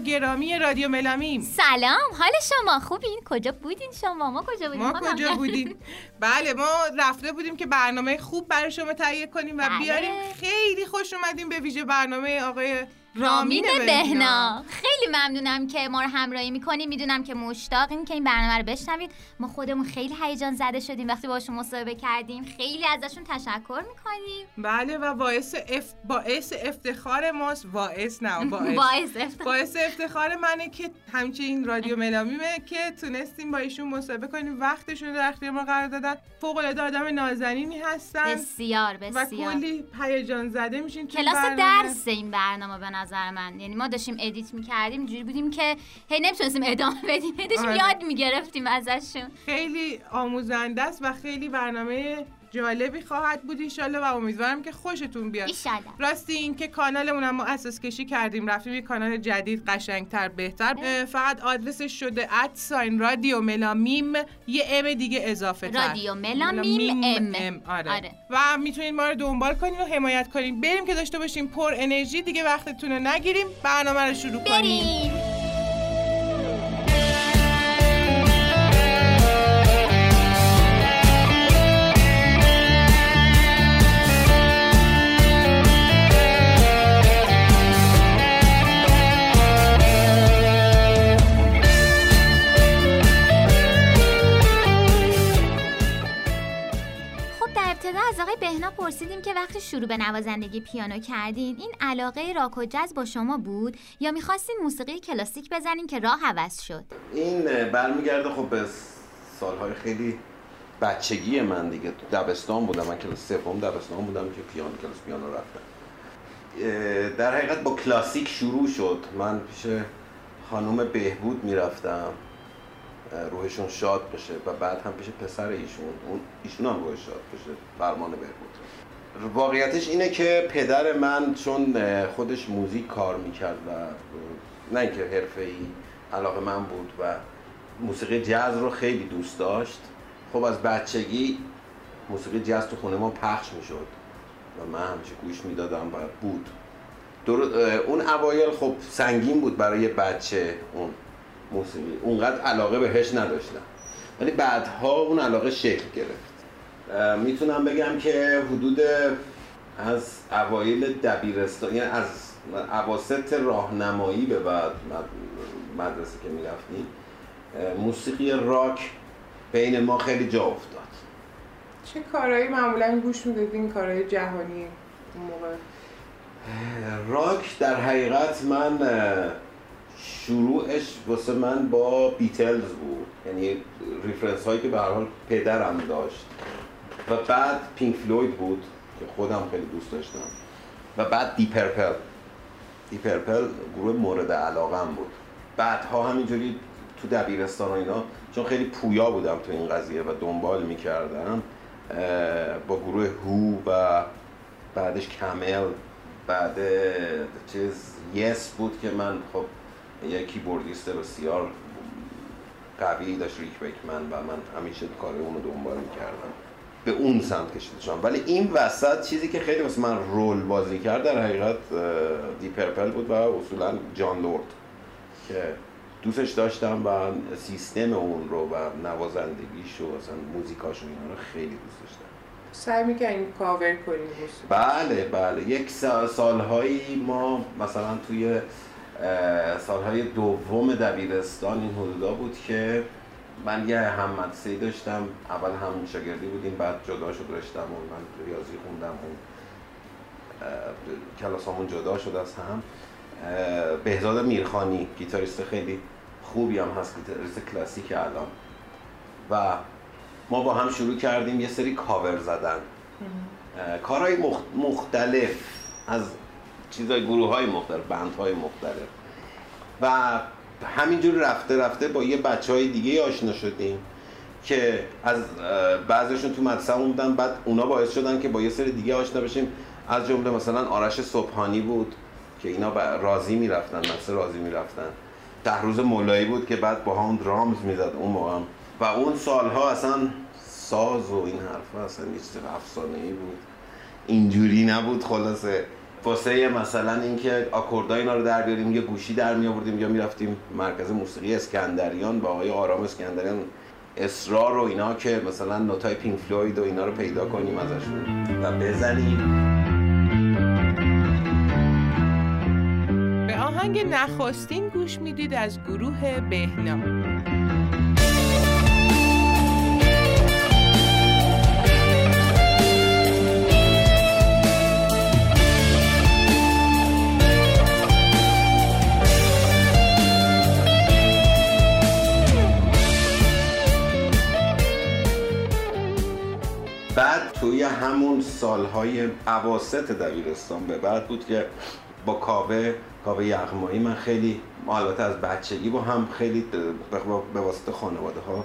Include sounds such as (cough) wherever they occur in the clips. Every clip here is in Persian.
و گرامی رادیو ملامیم. سلام حال شما خوبین؟ کجا بودین شما؟ ما کجا بودیم؟ ما کجا بودیم؟ بله ما رفته بودیم که برنامه خوب برای شما تهیه کنیم و بله. بیاریم. خیلی خوش اومدیم به ویژه برنامه آقای رامین بهنا خیلی ممنونم که ما رو همراهی می‌کنیم می‌دونم که مشتاقیم که این برنامه رو بشنوید. ما خودمون خیلی هیجان زده شدیم وقتی باشون مصاحبه کردیم. خیلی ازشون تشکر می‌کنیم. بله و باعث اف... باعث افتخار ماست. باعث نه (laughs) باعث. باعث افتخار. باعث افتخار منه که همچنین رادیو ملامیمه که تونستیم با ایشون مصاحبه کنیم. وقتشون رو در اختیار ما قرار دادن. فوق العاده آدم نازنینی هستن. بسیار و بسیار. کلی هیجان زده میشین کلاس. درس این برنامه به نظر من. یعنی ما داشتیم edit می‌کردیم جوری بودیم که هی نمی‌تونستیم ادامه (laughs) بدیم. داشتیم آره. یاد می‌گرفتیم ازشون. خیلی آموزنده است و خیلی برنامه جالبی خواهد بود ایشالله و امیدوارم که خوشتون بیاد. ایشالله راستی این که کانالمون هم ما اثاث کشی کردیم رفتیم یه کانال جدید قشنگتر بهتر. فقط آدرسش شده at sign رادیو ملامیم یه ام دیگه اضافه تر. رادیو ملامیم ام. آره. آره. و می‌تونید ما رو دنبال کنید و حمایت کنید بریم که داشته باشیم پر انرژی دیگه وقتتون رو نگیریم. برنامه رو شروع کنیم. بریم. خب ابتدا از آقای بهنا پرسیدیم که وقتی شروع به نوازندگی پیانو کردین این علاقه راک و جز با شما بود؟ یا می‌خواستین موسیقی کلاسیک بزنین که راه عوض شد؟ این برمیگرده خب به سالهای خیلی بچگی من دیگه. دبستان بودم من کلاس سوم دبستان بودم که پیانو کلاس پیانو رفتم. در حقیقت با کلاسیک شروع شد. من پیش خانم بهبود می‌رفتم. روحشون شاد بشه و بعد هم پیش پسر ایشون اون ایشون هم روحش شاد بشه فرمان بهبود. واقعیتش اینه که پدر من چون خودش موزیک کار می‌کرد و نه اینکه حرفه ای علاقه من بود و موسیقی جاز رو خیلی دوست داشت خب از بچگی موسیقی جاز تو خونه ما پخش می‌شد و من همیشه گوش می‌دادم و بود. اون اوایل خب سنگین بود برای بچه اون. موسیقی. اونقدر علاقه بهش نداشتم. ولی بعدها اون علاقه شکل گرفت. می‌تونم بگم که حدود از اوایل دبیرستان یعنی از اواسط راهنمایی به بعد مد- مدرسه که می‌رفتیم موسیقی راک بین ما خیلی جا افتاد. چه کارهایی معمولا گوش می‌دادین کارهای جهانی اون موقع؟ راک در حقیقت من شروعش واسه من با بیتلز بود. یعنی reference هایی که به هر حال پدرم داشت. و بعد پینک فلوید بود که خودم خیلی دوست داشتم. و بعد Deep Purple. Deep Purple گروه مورد علاقم بود. بعدها همینجوری تو دبیرستان و اینا چون خیلی پویا بودم تو این قضیه و دنبال می‌کردم با گروه Who و بعدش Camel بعد چیز Yes بود که من خب یه keyboardist بسیار قوی داشت Rick Wakeman و من همیشه کار اون رو دنبال می‌کردم. به اون سمت کشیده شدم. ولی این وسط چیزی که خیلی واسه من role بازی کرد در حقیقت Deep Purple بود و اصولا Jon Lord که دوستش داشتم و سیستم اون رو و نوازندگیش و اصلا موزیکاش و اینا رو خیلی دوست داشتم. سعی می‌کنیم کاور کنیم بله بله. یک سا- سالهایی ما مثلا توی سالهای دوم دبیرستان این حدودا بود که من یه هم مدرسه‌ای داشتم اول هم شاگردی بودیم بعد جدا شد رشتم و من ریاضی خوندم و کلاسامون جدا شد از هم. بهزاد میرخانی گیتاریست خیلی خوبی هم هست گیتاریست کلاسیک الان. و ما با هم شروع کردیم یه سری کاور زدن. کارهای مخ- مختلف از چیزای گروه های مختلف بند های مختلف. و همینجور رفته رفته با یه بچه های دیگه آشنا شدیم که از بعضیشون تو مدرسه بودن بعد اونا باعث شدن که با یه سری دیگه آشنا بشیم. از جمله مثلا آرش صبحانی بود که اینا با راضی می‌رفتن مدرسه راضی می‌رفتن. روز مولایی بود که بعد با هم درامز می‌زد اون موقع. و اون سالها اصلا ساز و این حرفا اصلا چیز افسانه ای بود. اینجوری نبود خلاصه. واسه مثلا اینکه آکوردای اینا رو در بیاریم یه گوشی در می آوردیم یا می‌رفتیم مرکز موسیقی اسکندریان با آقای آرام اسکندریان اصرار و اینا که مثلا نوتای پینک فلوید و اینا رو پیدا کنیم ازشون. و بزنیم. به آهنگ نخستین گوش می‌دید از گروه بهنام بعد توی همون سالهای عواست دبیرستان به بعد بود که با کاوه کاوه یغمایی من خیلی البته از بچگی با هم خیلی به واسطه خانواده ها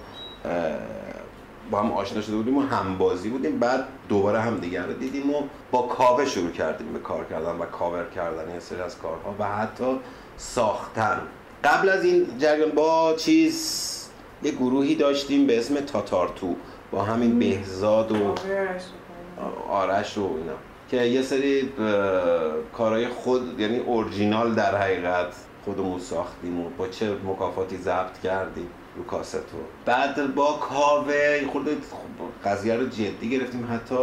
با هم آشنا شده بودیم و همبازی بودیم. بعد دوباره هم دیگر رو دیدیم و با کاوه شروع کردیم به کار کردن و کاور کردن یه سری از کارها و حتی ساختن. قبل از این جریان با چیز یه گروهی داشتیم به اسم تاتارتو. با همین بهزاد و آرش و اینا. که یه سری کارهای خود یعنی اورجینال در حقیقت خودمون ساختیم و با چه مکافاتی ضبط کردیم رو کاستو بعد با کاوه خورده قضیه رو جدی گرفتیم. حتی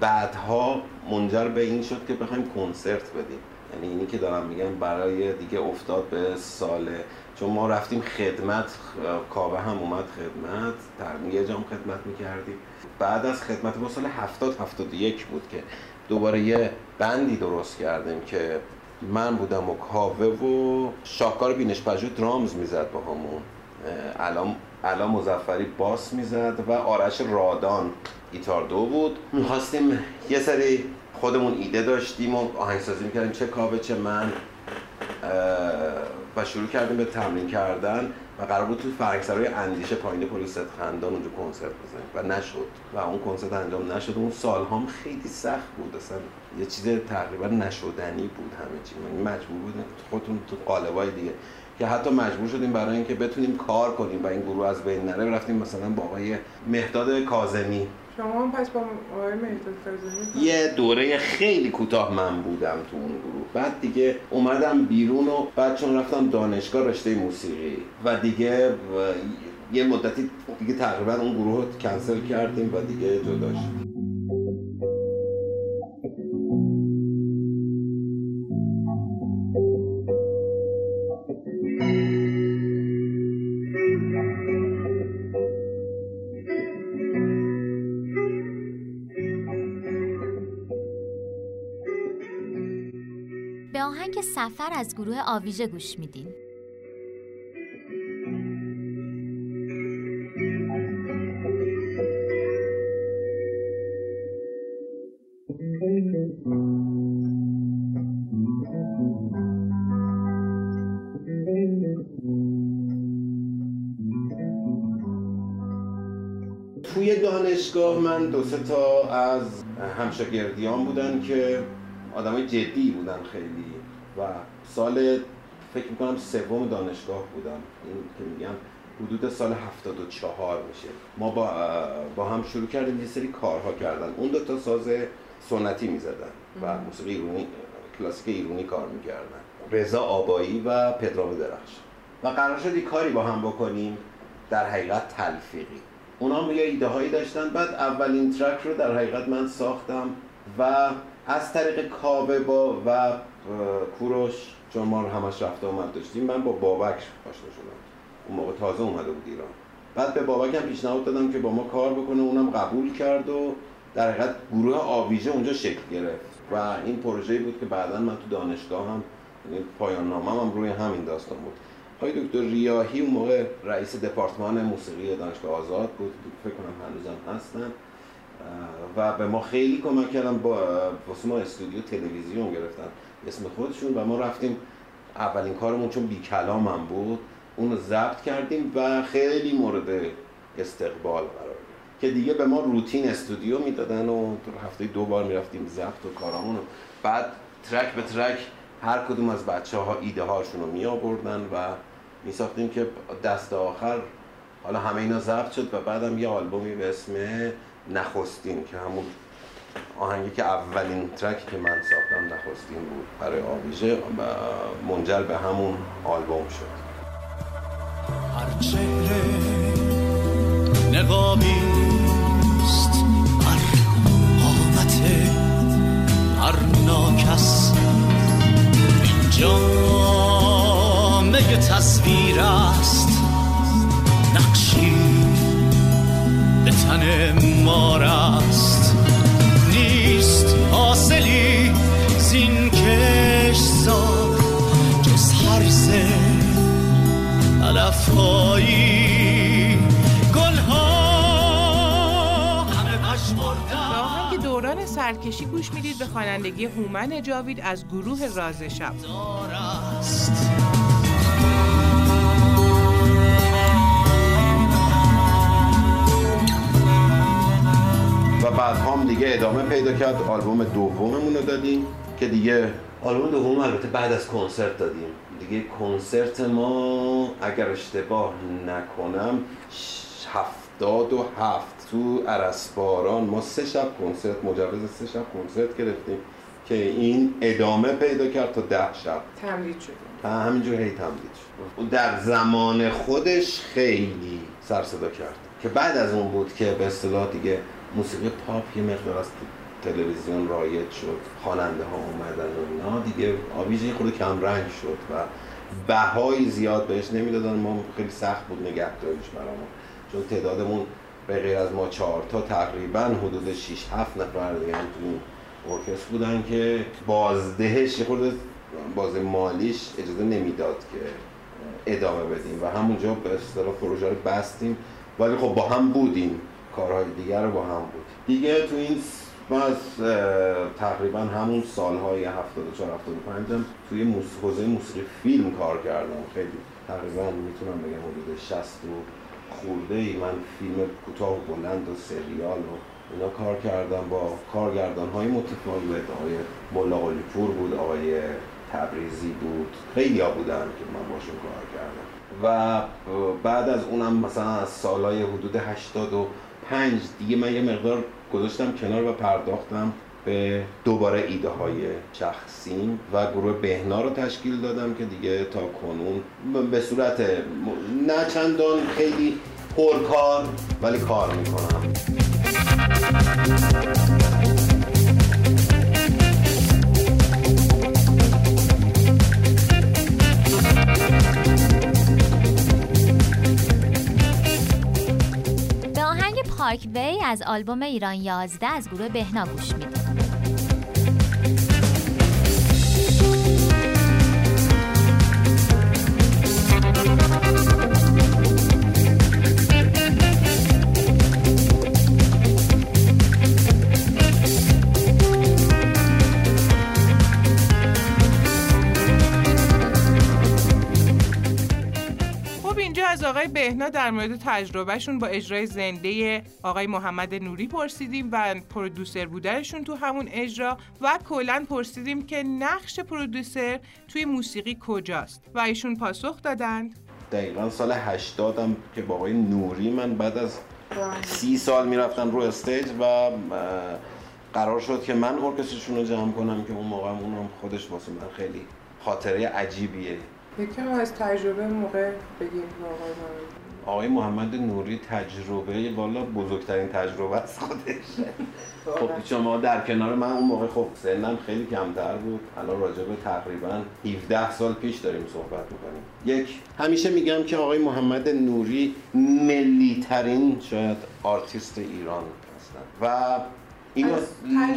بعدها منجر به این شد که بخوایم کنسرت بدیم. یعنی اینی که دارم میگم برای دیگه افتاد به سال چون ما رفتیم خدمت کاوه هم اومد خدمت در یه جام خدمت می‌کردیم. بعد از خدمت با سال 70 71 بود که دوباره یه بندی درست کردیم که من بودم و کاوه و شاکار بینش پژو درامز می‌زد با همون. الان الان مزفری باس می‌زد و آرش رادان گیتار دو بود. می‌خواستیم یه سری خودمون ایده داشتیم و آهنگسازی می‌کردیم چه کاوه چه من و شروع کردیم به تمرین کردن و قرار بود تو فرنگسرای اندیشه پایین پلیس خندان اونجا کنسرت بزنیم. و نشد. و اون کنسرت انجام نشد. اون سال هم خیلی سخت بود. اصلا یه چیز تقریبا نشدنی بود همه چی. یعنی مجبور بودیم. خودتون تو قالبای دیگه. که حتی مجبور شدیم برای اینکه بتونیم کار کنیم و این گروه از بین نره رفتیم مثلا با آقای مهداد کاظمی. شما پس با آقای یه دوره خیلی کوتاه من بودم تو اون گروه. بعد دیگه اومدم بیرون و بعد چون رفتم دانشگاه رشته موسیقی. و دیگه یه مدتی دیگه تقریبا اون گروه رو کنسل کردیم و دیگه جدا شدیم. سفر از گروه آویژه گوش میدین. توی دانشگاه من دو سه تا از همشاگردیان بودن که آدمای جدی بودن خیلی. و سال فکر می‌کنم سوم دانشگاه بودم. این که میگم حدود سال 74 میشه. ما با, با هم شروع کردیم یه سری کارها کردن. اون دو تا ساز سنتی می‌زدن و موسیقی ایرونی کلاسیک ایرونی کار می‌کردن. رضا آبایی و پدرام درخش. و قرار شد کاری با هم بکنیم در حقیقت تلفیقی. اونا هم یه ایده هایی داشتن. بعد اولین ترک رو در حقیقت من ساختم و از طریق کاوه با و کوروش چون ما همش رفته آمد داشتیم من با بابک آشنا شدم. اون موقع تازه اومده بود ایران. بعد به بابک هم پیشنهاد دادم که با ما کار بکنه اونم قبول کرد و در حقیقت گروه آویژه اونجا شکل گرفت. و این پروژه‌ای بود که بعدا من تو دانشگاه هم یعنی پایان نامم هم روی همین داستان بود. های دکتر ریاهی اون موقع رئیس دپارتمان موسیقی دانشگاه آزاد بود فکر کنم هنوزم هستن. و به ما خیلی کمک کردن با واسه استودیو تلویزیون گرفتن. اسم خودشون و ما رفتیم اولین کارمون چون بی کلام هم بود اون رو ضبط کردیم و خیلی مورد استقبال قرار که دیگه به ما روتین استودیو می‌دادن و هفته دو بار می‌رفتیم ضبط و کارامون بعد ترک به ترک هر کدوم از بچه ها ایده هاشون رو می آوردن و می ساختیم که دست آخر حالا همه اینا ضبط شد و بعدم یه آلبومی به اسم نخستین که همون آهنگی که اولین ترک که من ساختم نخستین بود برای آویژه و منجر به همون آلبوم شد. هر چهره نقابی است هر قامت هر ناکس. این جامعه تصویر است نقشی به تن مار است. نیست حاصلی زین کشزار جز حرز علفهایی. گلها همه به آهنگ دوران سرکشی گوش می‌دید به خوانندگی هومن جاوید از گروه راز شب. بعد هم دیگه ادامه پیدا کرد. آلبوم دوممون رو دادیم که دیگه آلبوم دوم البته بعد از کنسرت دادیم. دیگه کنسرت ما اگر اشتباه نکنم ش- هفتاد و هفت تو عرسباران ما سه شب کنسرت مجوز سه شب کنسرت گرفتیم که این ادامه پیدا کرد تا ده شب. تمدید شده و همینجور هی تمدید شد. و در زمان خودش خیلی سر صدا کرد. که بعد از اون بود که به اصطلاح دیگه موسیقی پاپ یه مقدار از تلویزیون رایج شد خواننده ها اومدن و اینا. دیگه آویژه یه خورده کم رنگ شد و بهایی زیاد بهش نمی‌دادن. ما خیلی سخت بود نگهداریش برامون. چون تعدادمون به غیر از ما چهار تا تقریبا حدود 6 7 نفر دیگه هم تو ارکستر بودن که بازدهش یه خورده باز مالیش اجازه نمی‌داد که ادامه بدیم. و همونجا به اصطلاح پروژه رو بستیم. ولی خب با هم بودیم. کارهای دیگر با هم بود. دیگه تو این من از تقریبا همون سالهای 74 75 هم توی موس... حوزه موسیقی فیلم کار کردم. خیلی تقریبا می‌تونم بگم حدود 60 و خورده ای من فیلم کوتاه و بلند و سریال و اینا کار کردم با کارگردان های متفاوت. آقای قلی پور بود آقای تبریزی بود. خیلی ها بودن که من باشون کار کردم. و بعد از اونم مثلا از سالهای حدود 85 دیگه من یه مقدار گذاشتم کنار و پرداختم به دوباره ایده های شخصیم و گروه بهنا رو تشکیل دادم که دیگه تا کنون به صورت نه چندان خیلی پرکار ولی کار می‌کنم. از آلبوم ایران 11 از گروه بهنا گوش می‌دید. آقای بهنا در مورد تجربهشون با اجرای زنده آقای محمد نوری پرسیدیم و پرودوسر بودنشون تو همون اجرا و کلا پرسیدیم که نقش پرودوسر توی موسیقی کجاست و ایشون پاسخ دادند. دقیقا سال 80 هم که با آقای نوری من بعد از سی سال می‌رفتم رو استیج و قرار شد که من ارکسترشون رو جمع کنم که اون موقع اونم خودش واسه من خیلی خاطره عجیبیه. یکم از تجربه موقع بگیم آقای محمد نوری تجربه والا بزرگترین تجربه از خودش. (laughs) خب شما در کنار من اون موقع خب سنم خیلی کمتر بود. الان راجع به تقریبا 17 سال پیش داریم صحبت می‌کنیم. یک همیشه میگم که آقای محمد نوری ملی ترین شاید آرتیست ایران هستن. و اینو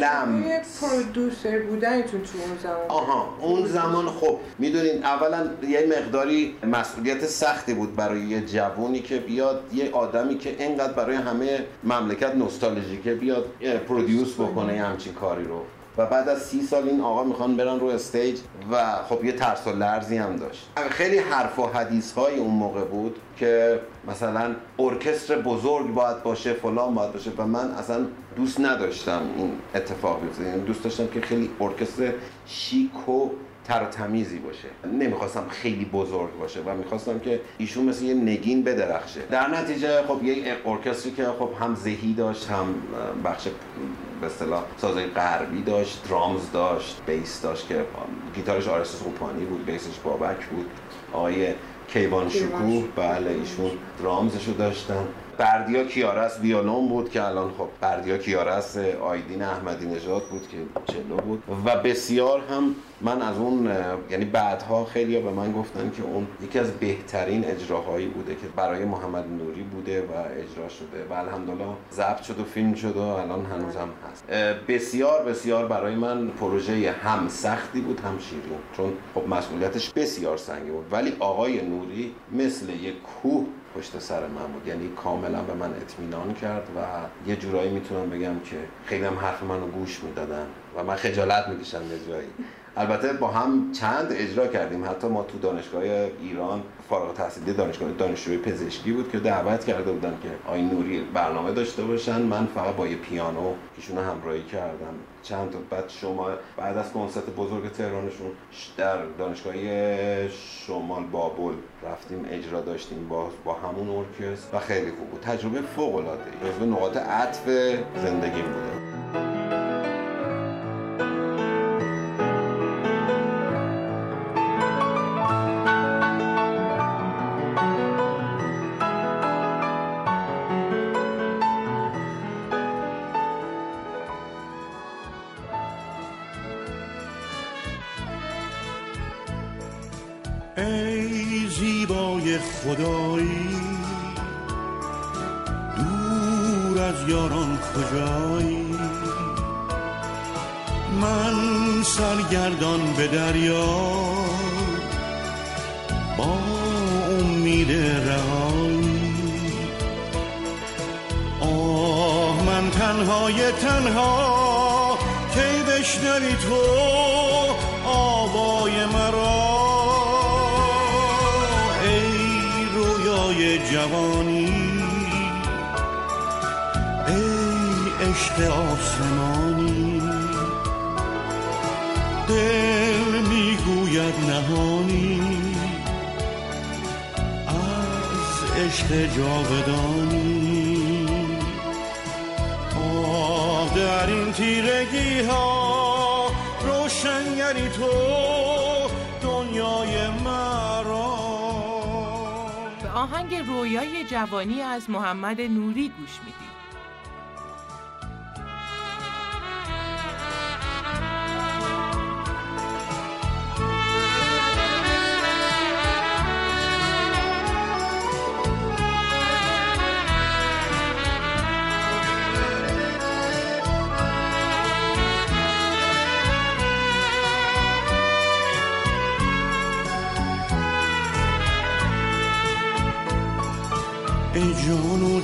لمس پرودوسر بودنتون تو اون زمان. آها اون زمان خب می‌دونین اولا یه مقداری مسئولیت سختی بود برای یه جوونی که بیاد یه آدمی که اینقدر برای همه مملکت نوستالژیکه بیاد اه، پرودیوس بکنه همچین کاری رو. و بعد از سی سال این آقا می‌خوان برن رو استیج و خب یه ترس و لرزی هم داشت. خیلی حرف و حدیث های اون موقع بود که مثلا ارکستر بزرگ باید باشه فلان باید باشه و من اصلا دوست نداشتم این اتفاق بیفته. یعنی دوست داشتم که خیلی ارکستر شیک و تر و تمیزی باشه. نمی‌خواستم خیلی بزرگ باشه و می‌خواستم که ایشون مثل یه نگین بدرخشه. در نتیجه خب یه ارکستری که خب هم زهی داشت هم بخش به اصطلاح سازهای غربی داشت درامز داشت بیس داشت که گیتارش آرس خوپانی بود بیسش بابک بود. آقای کیوان شکوه بله ایشون درامزشو داشتن. بردیا کیارس ویولون بود که الان خب بردیا کیارس آیدین احمدی نژاد بود که چلو بود. و بسیار هم من از اون یعنی بعدها خیلی به من گفتن که اون یکی از بهترین اجراهایی بوده که برای محمد نوری بوده و اجرا شده و الحمدلله ضبط شد و فیلم شد و الان هنوزم هست. بسیار بسیار برای من پروژه هم سختی بود هم شیرین. چون خب مسئولیتش بسیار سنگی بود. ولی آقای نوری مثل یک کوه پشت سر من بود. یعنی کاملا به من اطمینان کرد و یه جورایی می‌تونم بگم که خیلی هم حرف منو گوش می‌دادن و من خجالت می‌کشم یه جایی. البته با هم چند اجرا کردیم. حتی ما تو دانشگاه ایران فارغ التحصیلی دانشگاه دانشجوی پزشکی بود که دعوت کرده بودن که آی نوری برنامه داشته باشن. من فقط با یه پیانو ایشون همراهی کردم. چند تا بعد شما بعد از کنسرت بزرگ تهرانشون در دانشگاه شمال بابل رفتیم اجرا داشتیم با با همون ارکستر و خیلی خوب بود. تجربه فوق العاده ای نقاط عطف زندگیم بوده. رویای جوانی. ای عشق آسمانی. دل می‌گوید نهانی. از عشق جاودانی. آه در این تیرگی ها روشنگری تو. آهنگ رویای جوانی از محمد نوری گوش می‌دید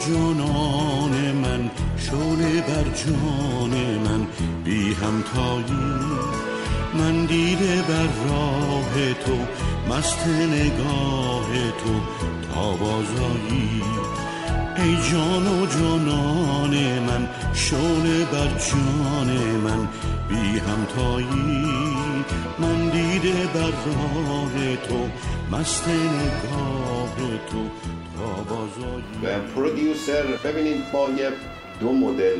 جانان من شعله بر جان من بی همتایی. من دیده بر راه تو مست نگاه تو تا بازایی. ای جان و جانان من شعله بر جان من بی همتایی. من دیده بر راه تو مست نگاه تو پرودیوسر ببینید با یه دو مدل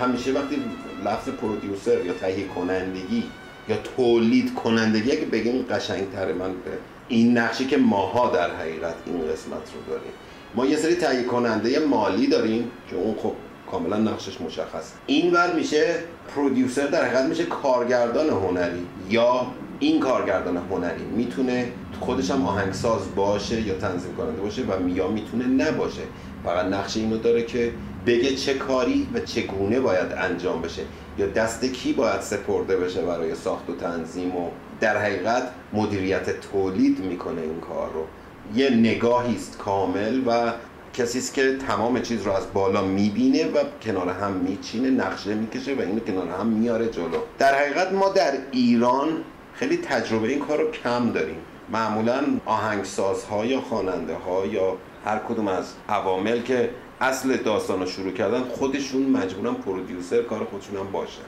همیشه وقتی لفظ پرودیوسر یا تهیه کنندگی یا تولید کنندگی اگه بگیم قشنگتره. من به این نقشی که ماها در حقیقت این قسمت رو داریم. ما یه سری تهیه کننده مالی داریم که اون خب کاملا نقشش مشخص. این ور میشه پرودیوسر در حقیقت میشه کارگردان هنری یا این کارگردان هنری می‌تونه خودش هم آهنگساز باشه یا تنظیم کننده باشه و یا می‌تونه نباشه. فقط نقش اینو داره که بگه چه کاری و چگونه باید انجام بشه. یا دست کی باید سپرده بشه برای ساخت و تنظیم و در حقیقت مدیریت تولید می‌کنه این کار رو. یه نگاهی است کامل و کسی است که تمام چیز رو از بالا می‌بینه و کنار هم میچینه نقشه می‌کشه و اینو کنار هم میاره جلو. در حقیقت ما در ایران خیلی تجربه این کار رو کم داریم. معمولا آهنگسازها یا خواننده ها یا هر کدوم از عوامل که اصل داستان رو شروع کردن خودشون مجبورن پرودیوسر کار خودشون هم باشن.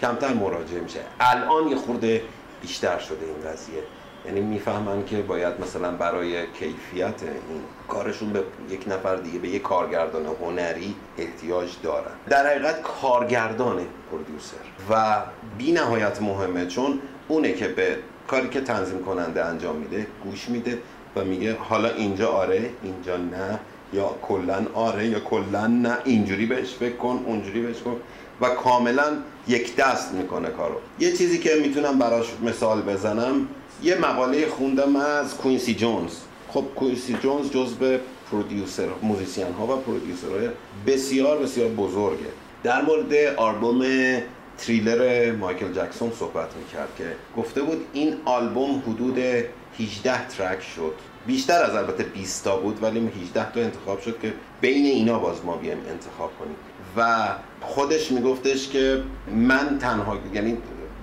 کمتر مراجعه میشه. الان یه خورده بیشتر شده این قضیه. یعنی می‌فهمن که باید مثلا برای کیفیت این کارشون به یک نفر دیگه به یک کارگردان هنری احتیاج دارن. در حقیقت کارگردان producer. و بی نهایت مهمه چون اونه که به کاری که تنظیم کننده انجام میده گوش میده و میگه حالا اینجا آره اینجا نه یا کلا آره یا کلا نه. اینجوری بهش فکر کن اونجوری بهش کن و کاملا یک دست می‌کنه کارو. یه چیزی که می‌تونم براش مثال بزنم یه مقاله خوندم از Quincy Jones. خب Quincy Jones جزو producer musician ها و producer بسیار بسیار بزرگه. در مورد آلبوم تریلر مایکل جکسون صحبت می‌کرد که گفته بود این آلبوم حدود 18 ترک شد. بیشتر از البته 20 تا بود ولی 18 تا انتخاب شد که بین اینا باز ما بیایم انتخاب کنیم. و خودش میگفتش که من تنها یعنی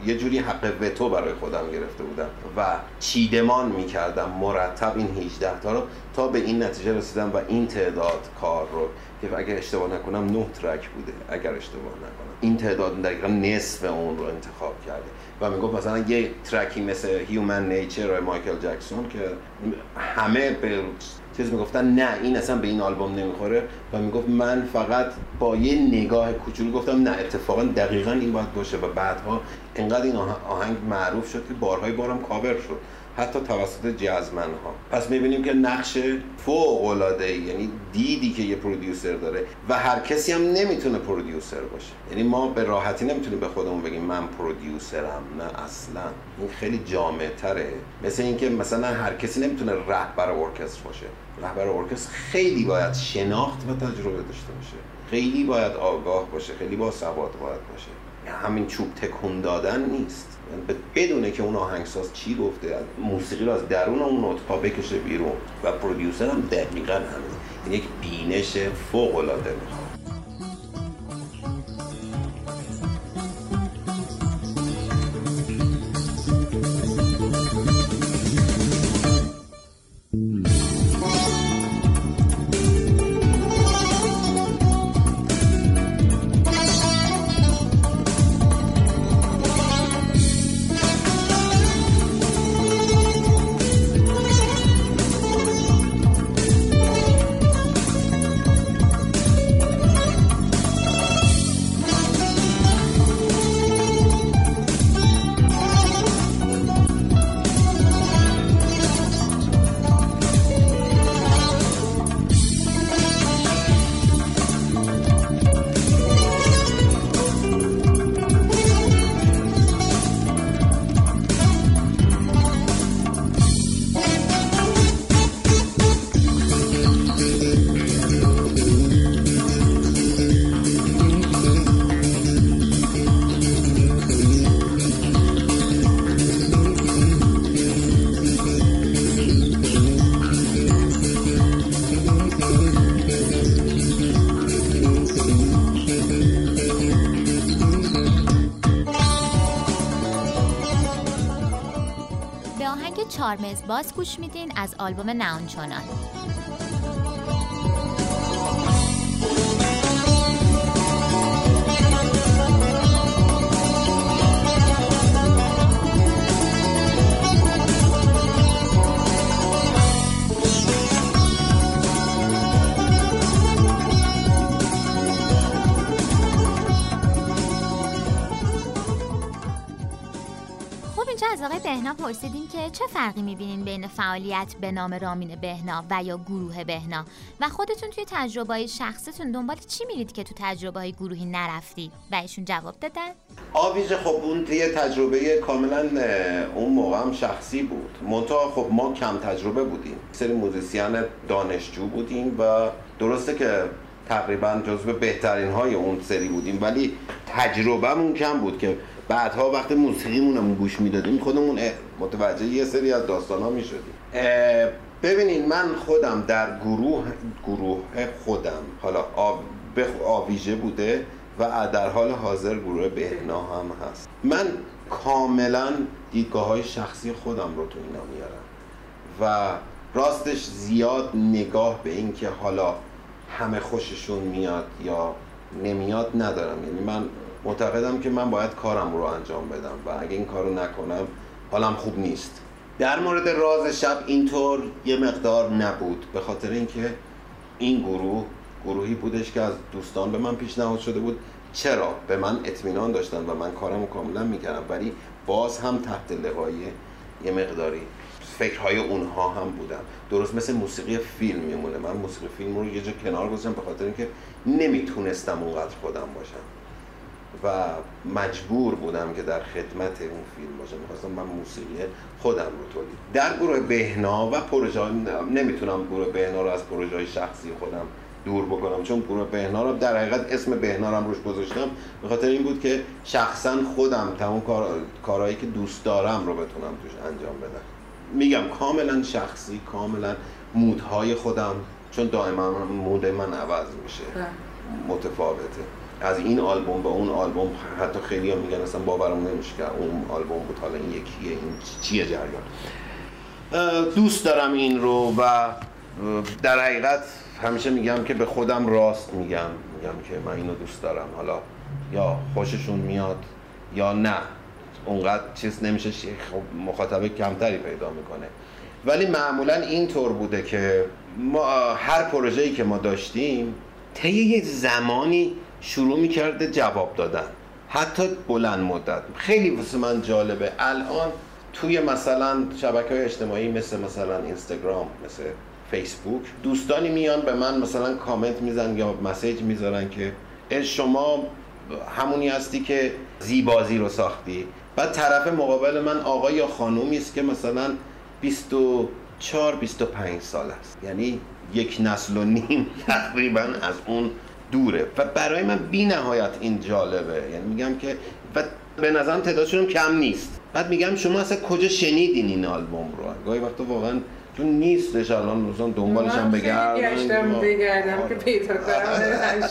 یه جوری حق وتو برای خودم گرفته بودم و چیدمان می‌کردم مرتب این 18 تا رو تا به این نتیجه رسیدم و این تعداد کار رو که اگر اشتباه نکنم 9 track بوده اگر اشتباه نکنم. این تعداد دقیقا نصف اون رو انتخاب کرده. و می‌گفت مثلا یه track ی مثل Human Nature مایکل جکسون که همه به چیز می‌گفتن نه این اصلا به این آلبوم نمی‌خوره. و می‌گفت من فقط با یه نگاه کوچولو گفتم نه اتفاقا دقیقا این باید باشه. و بعدها انقدر این آهنگ معروف شد که بارهای بارم کاور شد. حتی توسط جزمن ها پس می‌بینیم که نقش فوق العاده یعنی دیدی که یه پرودیوسر داره و هر کسی هم نمی‌تونه پرودیوسر باشه. یعنی ما به راحتی نمی‌تونیم به خودمون بگیم من پرودیوسرم نه اصلا. این خیلی جامع تره مثل اینکه مثلا هر کسی نمی‌تونه رهبر ارکستر باشه. رهبر ارکستر خیلی باید شناخت و تجربه داشته باشه. خیلی باید آگاه باشه. خیلی با سواد باید باشه. همین چوب تکون دادن نیست. بدونه که اون آهنگساز چی گفته موسیقی رو از درون اون نوت‌ها بکشه بیرون. و پرودیوسر هم دقیقا همین یک بینش فوق العاده می‌خواد باز گوش میدین از آلبوم از آقای بهنا پرسیدیم که چه فرقی می‌بینین بین فعالیت به نام رامین بهنا و یا گروه بهنا؟ و خودتون توی تجربه شخصیتون دنبال چی میرید که تو تجربه های گروهی نرفتید و ایشون جواب دادن؟ آویژه خب اون یه تجربه کاملا اون موقع هم شخصی بود. منتها خب ما کم تجربه بودیم. سری موزیسین دانشجو بودیم و درسته که تقریبا جزو بهترین های اون سری بودیم ولی تجربهمون کم بود که بعدها وقت موسیقیمون گوش می‌دادیم خودمون متوجه یه سری از داستان ها می‌شدیم ببینین من خودم در گروه گروه خودم حالا آویژه بوده و در حال حاضر گروه بهنا هم هست. من کاملا دیدگاه های شخصی خودم رو تو اینا میارم و راستش زیاد نگاه به این که حالا همه خوششون میاد یا نمیاد ندارم. یعنی من معتقدم که من باید کارم رو انجام بدم و اگه این کارو نکنم حالم خوب نیست. در مورد راز شب اینطور یه مقدار نبود. به خاطر اینکه این گروه گروهی بودش که از دوستان به من پیشنهاد شده بود چرا به من اطمینان داشتن و من کارمو کاملا می‌کردم. ولی باز هم تحت لقای یه مقداری فکرهای اونها هم بودم. درست مثل موسیقی فیلم میمونه. من موسیقی فیلم رو یه جا کنار گذاشتم به خاطر اینکه نمی‌تونستم اونقدر خودم باشم. و مجبور بودم که در خدمت اون فیلم باشم. می‌خواستم من موسیقی خودم رو تولید در گروه بهنا و پروژه نمی‌تونم گروه بهنا رو از پروژه های شخصی خودم دور بکنم چون گروه بهنا رو در حقیقت اسم بهنا رو روش گذاشتم به خاطر این بود که شخصا خودم تمام کار... کارهایی که دوست دارم رو بتونم توش انجام بدم. میگم کاملا شخصی کاملا مودهای خودم چون دائما مود من عوض میشه. بله. متفاوته. از این آلبوم به اون آلبوم حتی خیلی هم میگن اصلا باورم نمیشه که اون آلبوم بود حالا این یکیه این چیه جریان. دوست دارم این رو و در حقیقت همیشه میگم که به خودم راست میگم. میگم که من اینو دوست دارم. حالا یا خوششون میاد یا نه. اونقدر چیز نمیشه خب مخاطبه کمتری پیدا می‌کنه. ولی معمولا اینطور بوده که ما هر پروژه‌ای که ما داشتیم طی یه زمانی شروع می‌کرده جواب دادن. حتی بلند مدت. خیلی واسه من جالبه. الان توی مثلا شبکه های اجتماعی مثل مثلا اینستاگرام مثل فیسبوک دوستانی میان به من مثلا کامنت میزن یا مسیج می‌ذارن که شما همونی هستی که زیبازی رو ساختی. بعد طرف مقابل من آقا یا خانومی است که مثلا 24 25 سال است. یعنی یک نسل و نیم تقریبا از اون دوره. و برای من بی نهایت این جالبه. یعنی میگم که و به نظرم تعدادشون کم نیست. بعد میگم شما اصلا کجا شنیدین این آلبوم رو؟ گاهی وقتا واقعا چون نیستش الان مثلا دنبالش هم بگردم. بگردم که پیدا کنم. (laughs)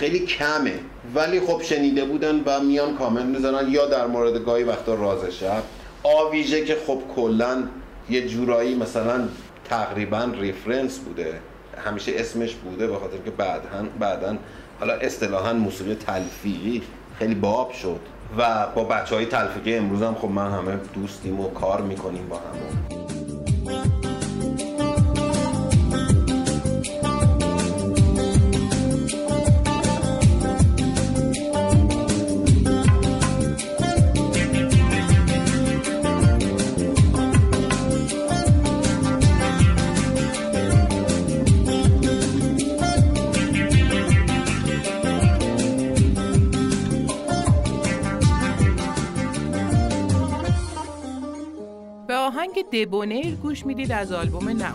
خیلی کمه. ولی خب شنیده بودن و میان کامنت می‌زنن یا در مورد گاهی وقتا راز شب. آویژه که خب کلا یه جورایی مثلا تقریبا ریفرنس بوده. همیشه اسمش بوده به خاطر که بعدا بعدا حالا اصطلاحا موسیقی تلفیقی خیلی باب شد. و با بچه های تلفیقی امروز هم خب من همه دوستیم و کار می‌کنیم با همون دبونیر گوش می‌دید از آلبوم نه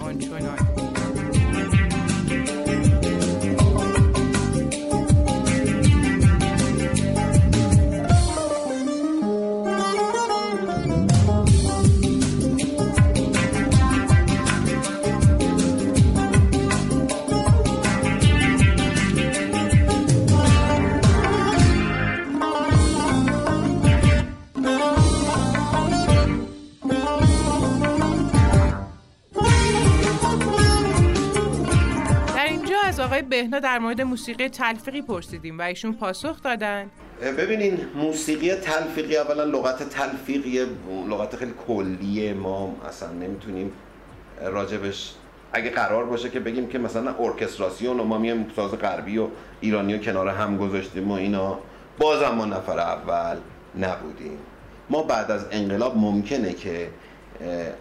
بهنا در مورد موسیقی تلفیقی پرسیدیم و ایشون پاسخ دادن. ببینین موسیقی تلفیقی اولا لغت تلفیقی لغت خیلی کلیه ما اصلا نمی‌تونیم راجبش اگه قرار باشه که بگیم که مثلا ارکستراسیون و ما میایم ساز غربی و ایرانی و کنار هم گذاشتیم و اینا. بازم ما نفر اول نبودیم. ما بعد از انقلاب ممکنه که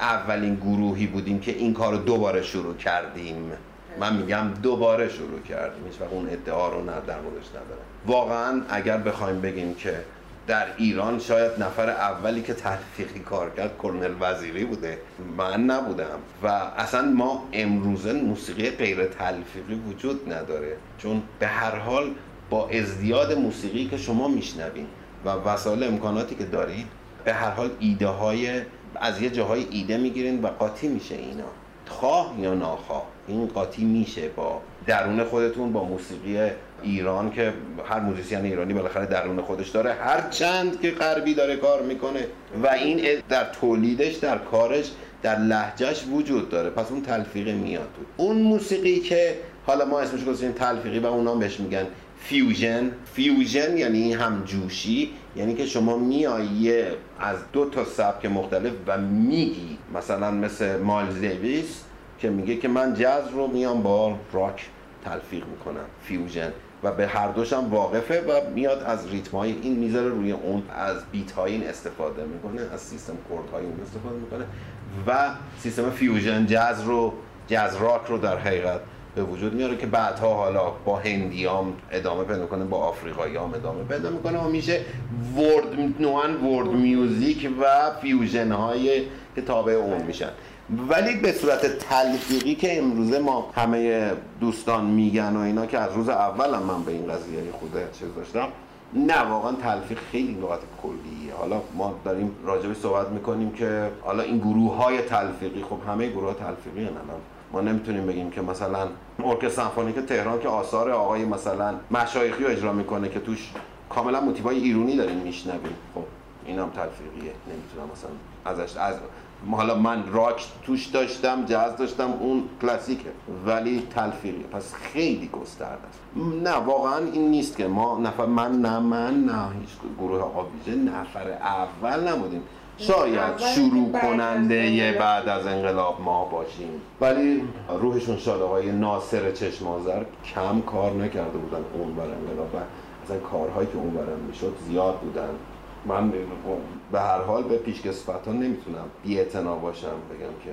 اولین گروهی بودیم که این کار رو دوباره شروع کردیم. من میگم دوباره شروع کردیم هیچ اون ادعا رو نه در موردش ندارم. واقعا اگر بخوایم بگیم که در ایران شاید نفر اولی که تحقیقی کار کرد کرنل وزیری بوده من نبودم. و اصلا ما امروزه موسیقی غیر تلفیقی وجود نداره. چون به هر حال با ازدیاد موسیقی که شما میشنوین و وسایل امکاناتی که دارید به هر حال ایده های از یه جاهای ایده می‌گیرین و قاطی میشه اینا. خواه یا ناخواه. این قاطی میشه با درون خودتون با موسیقی ایران که هر musician ایرانی بالاخره درون خودش داره. هر چند که غربی داره کار می‌کنه و این در تولیدش در کارش در لهجه‌ش وجود داره. پس اون تلفیق میاد. اون موسیقی که حالا ما اسمش گذاشتیم تلفیقی و اونا بهش میگن fusion. fusion یعنی همجوشی یعنی که شما میایی از دو تا سبک مختلف و میگی. مثلا مثل Miles Davis که میگه که من جاز رو میام با راک تلفیق می‌کنم fusion. و به هر دوشم واقفه و میاد از ریتم های این می‌ذاره روی اون از beat های این استفاده می‌کنه از سیستم chord های این استفاده می‌کنه و سیستم fusion جاز رو جاز راک رو در حقیقت به وجود میاره که بعدها حالا با هندیام ادامه پیدا کنه با آفریقایی هم ادامه پیدا می‌کنه و میشه در عنوان world music و fusion های که تابع اون میشن. ولی به صورت تلفیقی که امروزه ما همه دوستان میگن و اینا که از روز اول هم من به این قضیه خوده چیز داشتم نه واقعا تلفیق خیلی لغت کلیه. حالا ما داریم راجع بهش صحبت می‌کنیم که حالا این گروه های تلفیقی خب همه گروه ها تلفیقی هن ما نمی‌تونیم بگیم که مثلا ارکستر سمفونیک تهران که آثار آقای مثلا مشایخی رو اجرا می‌کنه که توش کاملا موتیوهای ایرونی داریم میشنویم. خب این هم تلفیقیه. نمی‌تونم مثلا ازش از حالا من راک توش داشتم جاز داشتم اون کلاسیکه. ولی تلفیقیه. پس خیلی گسترده است. نه واقعا این نیست که ما نفر من نه من نه. هیچ گروه آقا نفر اول نبودیم. شاید شروع کننده بعد از انقلاب ما باشیم. ولی روحشون شاد آقای ناصر چشمازر کم کار نکرده بودن اون بر انقلاب و اصلا کارهایی که اون برم می‌شد زیاد بودن. من به هر حال به پیشکسوت ها نمی‌تونم بی باشم بگم که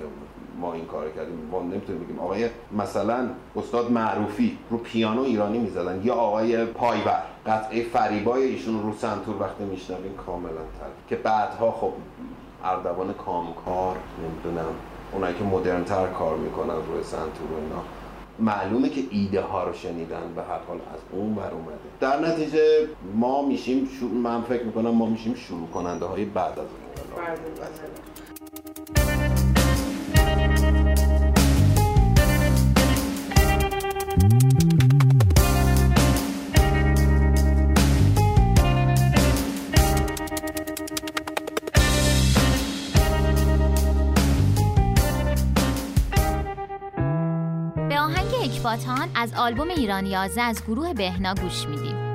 ما این کار کردیم. ما نمی‌تونیم بگیم. آقای مثلا استاد معروفی رو پیانو ایرانی می‌زدن. یا آقای پایور قطعه فریبای ایشون رو سنتور وقتی میشنویم کاملا تر. که بعدها خب اردوان کامکار نمی‌دونم اونایی که مدرن تر کار می‌کنن روی سنتور و اینا. معلومه که ایده ها رو شنیدن به هر حال از اون بر اومده. در نتیجه ما میشیم من فکر می‌کنم ما میشیم شروع کننده های بعد از اون. اکباتان از آلبوم ایرانیازه از گروه بهنا گوش میدیم.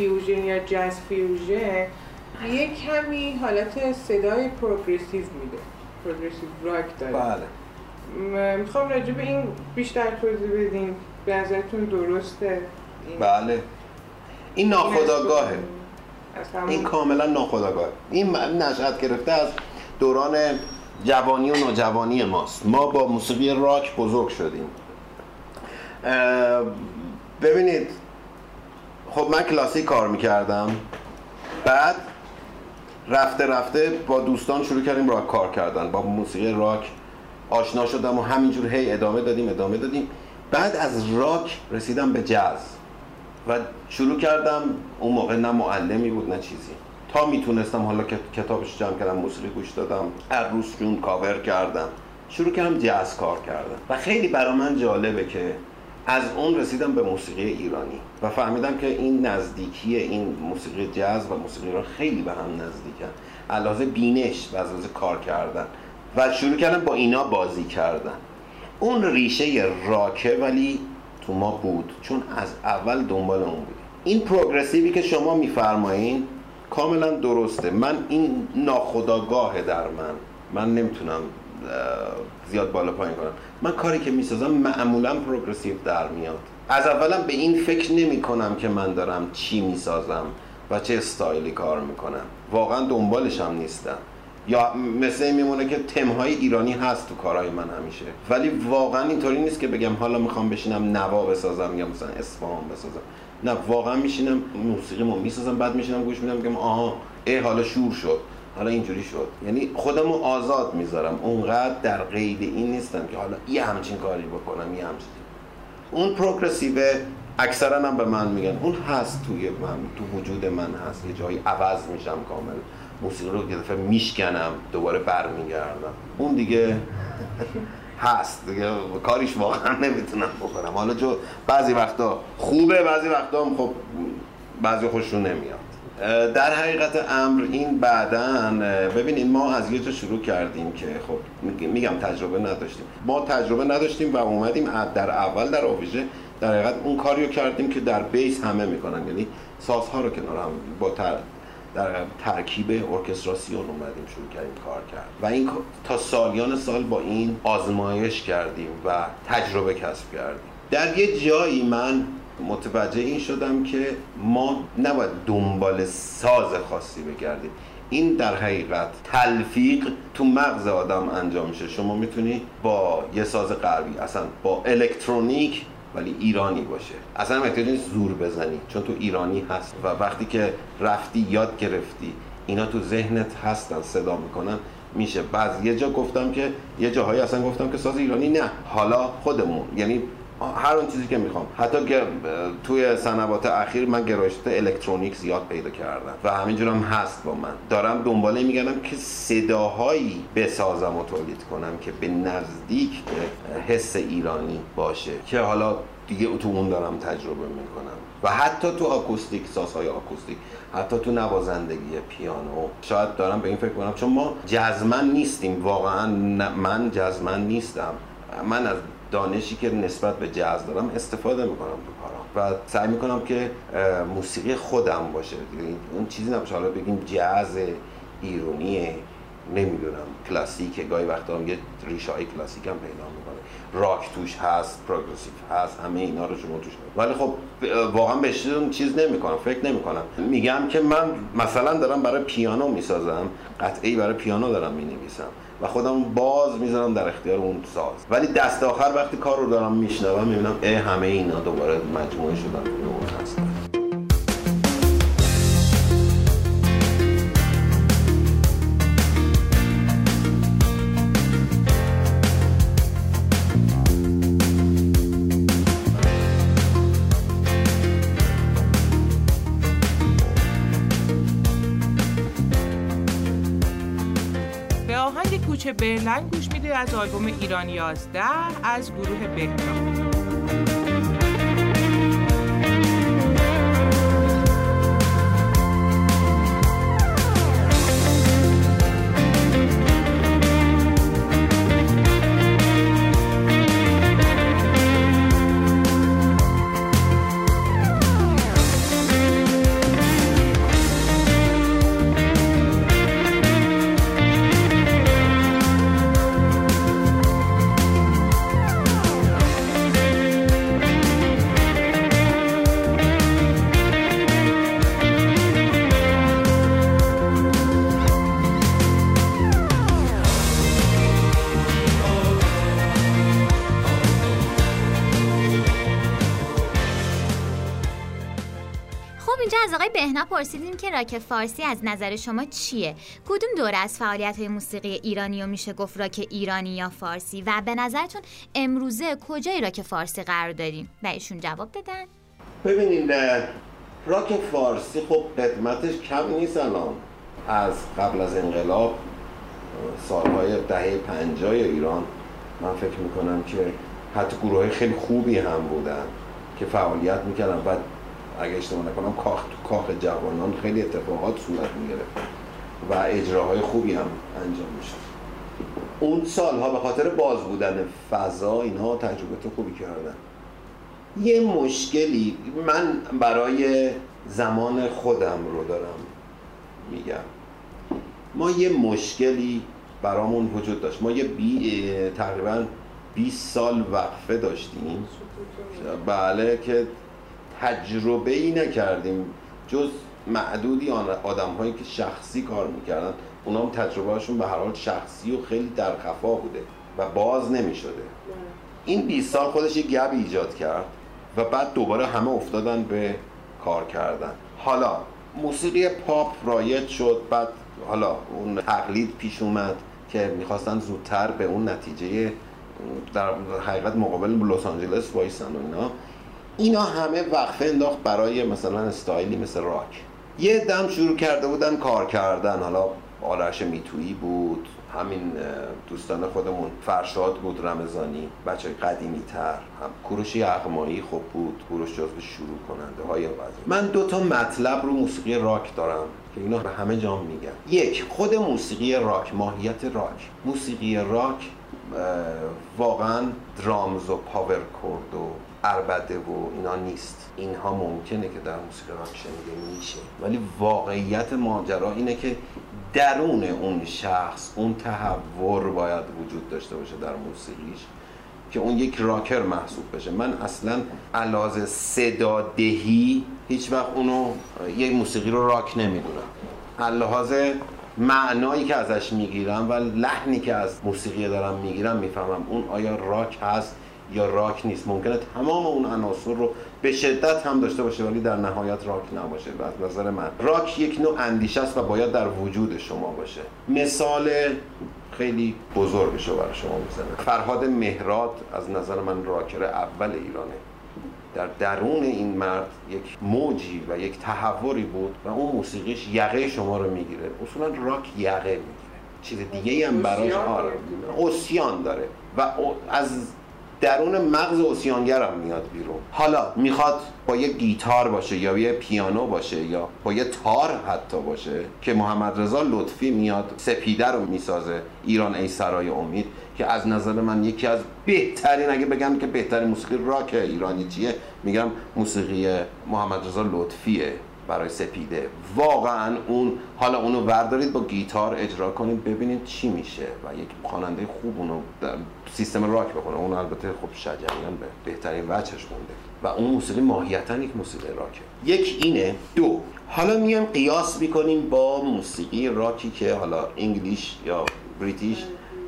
fusion یا jazz fusion یه کمی حالت صدای progressive میده. progressive rock داره. بله. می‌خوام راجع به این بیشتر توضیح بدین. به نظرتون درسته این؟ بله. این ناخودآگاهه این کاملا ناخودآگاه این نشأت گرفته از دوران جوانی و نوجوانی ماست. ما با موسیقی راک بزرگ شدیم. ببینید خب من کلاسیک کار می‌کردم. بعد رفته رفته با دوستان شروع کردیم راک کار کردن. با موسیقی راک آشنا شدم و همینجور هی ادامه دادیم ادامه دادیم. بعد از راک رسیدم به جاز و شروع کردم. اون موقع نه معلمی بود نه چیزی. تا می‌تونستم حالا که کتابش جمع کردم موسیقی گوش دادم روز جون کاور کردم. شروع کردم جاز کار کردم و خیلی برا من جالبه که از اون رسیدم به موسیقی ایرانی و فهمیدم که این نزدیکی این موسیقی جاز و موسیقی ایران خیلی به هم نزدیکن. علاوه بینش و از کار کردن. و شروع کردم با اینا بازی کردن. اون ریشه راکه ولی تو ما بود چون از اول دنبال اون بود این پروگرسیوی که شما میفرمایین کاملا درسته. من این ناخداگاه در من. من نمی‌تونم زیاد بالا پایین کنم. من کاری که می‌سازم معمولا پروگرسیو در میاد. از اولم به این فکر نمی کنم که من دارم چی می‌سازم و چه استایلی کار می‌کنم. واقعا دنبالش هم نیستم. یا مثل این میمونه که تمهای ایرانی هست تو کارهای من همیشه. ولی واقعا اینطوری نیست که بگم حالا می‌خوام بشینم نوا بسازم یا مثلا اصفهان بسازم. نه واقعا میشینم موسیقی ما می‌سازم بعد میشینم گوش میدم میگم آها ای حالا شور شد. حالا اینجوری شد. یعنی خودمو آزاد می‌ذارم. اونقدر در قید این نیستم که حالا یه همچین کاری بکنم یه همچین. اون پروگرسیو اکثرا هم به من میگن. اون هست توی من تو وجود من هست. یه جایی عوض میشم کامل. موسیقی رو یه دفعه میشکنم دوباره برمیگردم. اون دیگه هست. دیگه کاریش واقعا نمی‌تونم بکنم. حالا جو بعضی وقتا خوبه بعضی وقتا هم خب بعضی خوششون نمیاد. در حقیقت امر این بعدا ببینید ما از یه جا شروع کردیم که خب میگم تجربه نداشتیم. ما تجربه نداشتیم و اومدیم در اول در آویژه در حقیقت اون کاریو کردیم که در بیس همه می‌کنن. یعنی سازها رو کنار هم با تر در ترکیب ارکستراسیون اومدیم شروع کردیم کار کرد و این تا سالیان سال با این آزمایش کردیم و تجربه کسب کردیم. در یه جایی من متوجه این شدم که ما نباید دنبال ساز خاصی بگردیم. این در حقیقت تلفیق تو مغز آدم انجام میشه. شما می‌تونی با یه ساز غربی اصلا با الکترونیک ولی ایرانی باشه. اصلا نمی‌تونی زور بزنی چون تو ایرانی هست و وقتی که رفتی یاد گرفتی اینا تو ذهنت هستن صدا می‌کنن میشه. بعض یه جا گفتم که یه جاهایی اصلا گفتم که ساز ایرانی نه. حالا خودمون یعنی هر اون چیزی که می‌خوام. حتی که توی سنوات اخیر من گرایشات الکترونیک زیاد پیدا کردم و همینجورم هست با من. دارم دنباله میگردم که صداهایی بسازم و تولید کنم که به نزدیک حس ایرانی باشه که حالا دیگه تو دارم تجربه می‌کنم. و حتی تو آکوستیک سازهای آکوستیک حتی تو نوازندگی پیانو شاید دارم به این فکر کنم چون ما جزمن نیستیم. واقعا من جزمن نیستم. من از دانشی که نسبت به جاز دارم استفاده می‌کنم تو کارم و سعی می‌کنم که موسیقی خودم باشه. اون چیزی نباشه. حالا بگیم جاز ایرونیه نمی‌دونم کلاسیک. گاهی وقتا هم یه ریشه های کلاسیک هم پیدا می‌کنه. راک توش هست پروگرسیو هست همه اینا رو شما توش ولی خب واقعا بهش چیز نمی‌کنم فکر نمی‌کنم. میگم که من مثلا دارم برای پیانو می‌سازم قطعی برای پیانو دارم می‌نویسم و خودم باز می‌ذارم در اختیار اون ساز. ولی دست آخر وقتی کار رو دارم میشنوم می‌بینم اه همه اینا دوباره مجموعه شدن هست. برلن گوش میده از آلبوم ایران 11 از گروه بهرام. پرسیدیم که راک فارسی از نظر شما چیه؟ کدوم دوره از فعالیت های موسیقی ایرانی و میشه گفت راک ایرانی یا فارسی؟ و به نظرتون امروزه کجای راک فارسی قرار داریم؟ و ایشون جواب بدن. ببینید راک فارسی خب قدمتش کم نیست الان. از قبل از انقلاب سالهای دهه پنجاه ایران من فکر می‌کنم که حتی گروه خیلی خوبی هم بودن که فعالیت می‌کردن. و اگه اشتباه نکنم کاخ تو کاخ جوانان خیلی اتفاقات صورت می‌گرفت و اجراهای خوبی هم انجام می‌شد اون سالها به خاطر باز بودن فضا اینها تجربه خوبی کردن. یه مشکلی من برای زمان خودم رو دارم میگم. ما یه مشکلی برامون وجود داشت. ما یه بی تقریبا 20 سال وقفه داشتیم. بله که تجربه ای نکردیم. جز معدودی آدم هایی که شخصی کار می‌کردن اونا هم تجربهشون به هر حال شخصی و خیلی در خفا بوده و باز نمی شده این 20 سال خودش یه گب ایجاد کرد و بعد دوباره همه افتادن به کار کردن. حالا موسیقی پاپ رایج شد بعد حالا اون تقلید پیش اومد که می‌خواستن زودتر به اون نتیجه در حقیقت مقابل لس آنجلس وایسن و اینا. اینا همه وقفه انداخت برای مثلا استایلی مثل راک. یه دم شروع کرده بودن کار کردن. حالا آرش میتویی بود همین دوستان خودمون. فرشاد بود رمزانی بچه قدیمی تر هم کوروش یغمایی خوب بود. کوروش جزو شروع کننده های من دو تا مطلب رو موسیقی راک دارم که اینا به همه جام میگم یک خود موسیقی راک ماهیت راک. موسیقی راک واقعا درامز و پاور کورد و اربده و اینا نیست. اینها ممکنه که در موسیقی راک شنیده میشه. ولی واقعیت ماجرا اینه که درون اون شخص اون تحور باید وجود داشته باشه در موسیقیش که اون یک راکر محسوب بشه. من اصلا علاوه صدا دهی هیچ وقت اونو یک موسیقی رو راک نمی‌دونم. لحاظ معنایی که ازش می‌گیرم و لحنی که از موسیقی دارم می‌گیرم می‌فهمم اون آیا راک هست یا راک نیست ممکنه تمام اون عناصر رو به شدت هم داشته باشه ولی در نهایت راک نباشه. به نظر من راک یک نوع اندیشه است و باید در وجود شما باشه. مثال خیلی بزرگش رو برای شما می‌زنه فرهاد مهراد از نظر من راکر اول ایرانه. در درون این مرد یک موجی و یک تحوری بود و اون موسیقیش یقه شما رو می‌گیره. اصولا راک یقه می‌گیره. چیز دیگه هم براش آره. اوسیان داره. و از درون مغز اوسیانگر هم میاد بیرون. حالا می‌خواد با یه گیتار باشه یا یه پیانو باشه یا با یه تار حتی باشه که محمد رضا لطفی میاد سپیده رو می‌سازه ایران ای سرای امید که از نظر من یکی از بهترین اگه بگم که بهترین موسیقی راک ایرانی چیه؟ میگم موسیقی محمد رضا لطفیه برای سپیده. واقعا اون حالا اونو وردارید با گیتار اجرا کنید ببینید چی میشه و یک خواننده خوب اونو سیستم راک بخونه اون البته خب شجریان به بهترین وجهش مونده. و اون موسیقی ماهیتا یک موسیقی راکه. یک اینه. دو. حالا میایم قیاس می‌کنیم با موسیقی راکی که حالا انگلیش یا بریتیش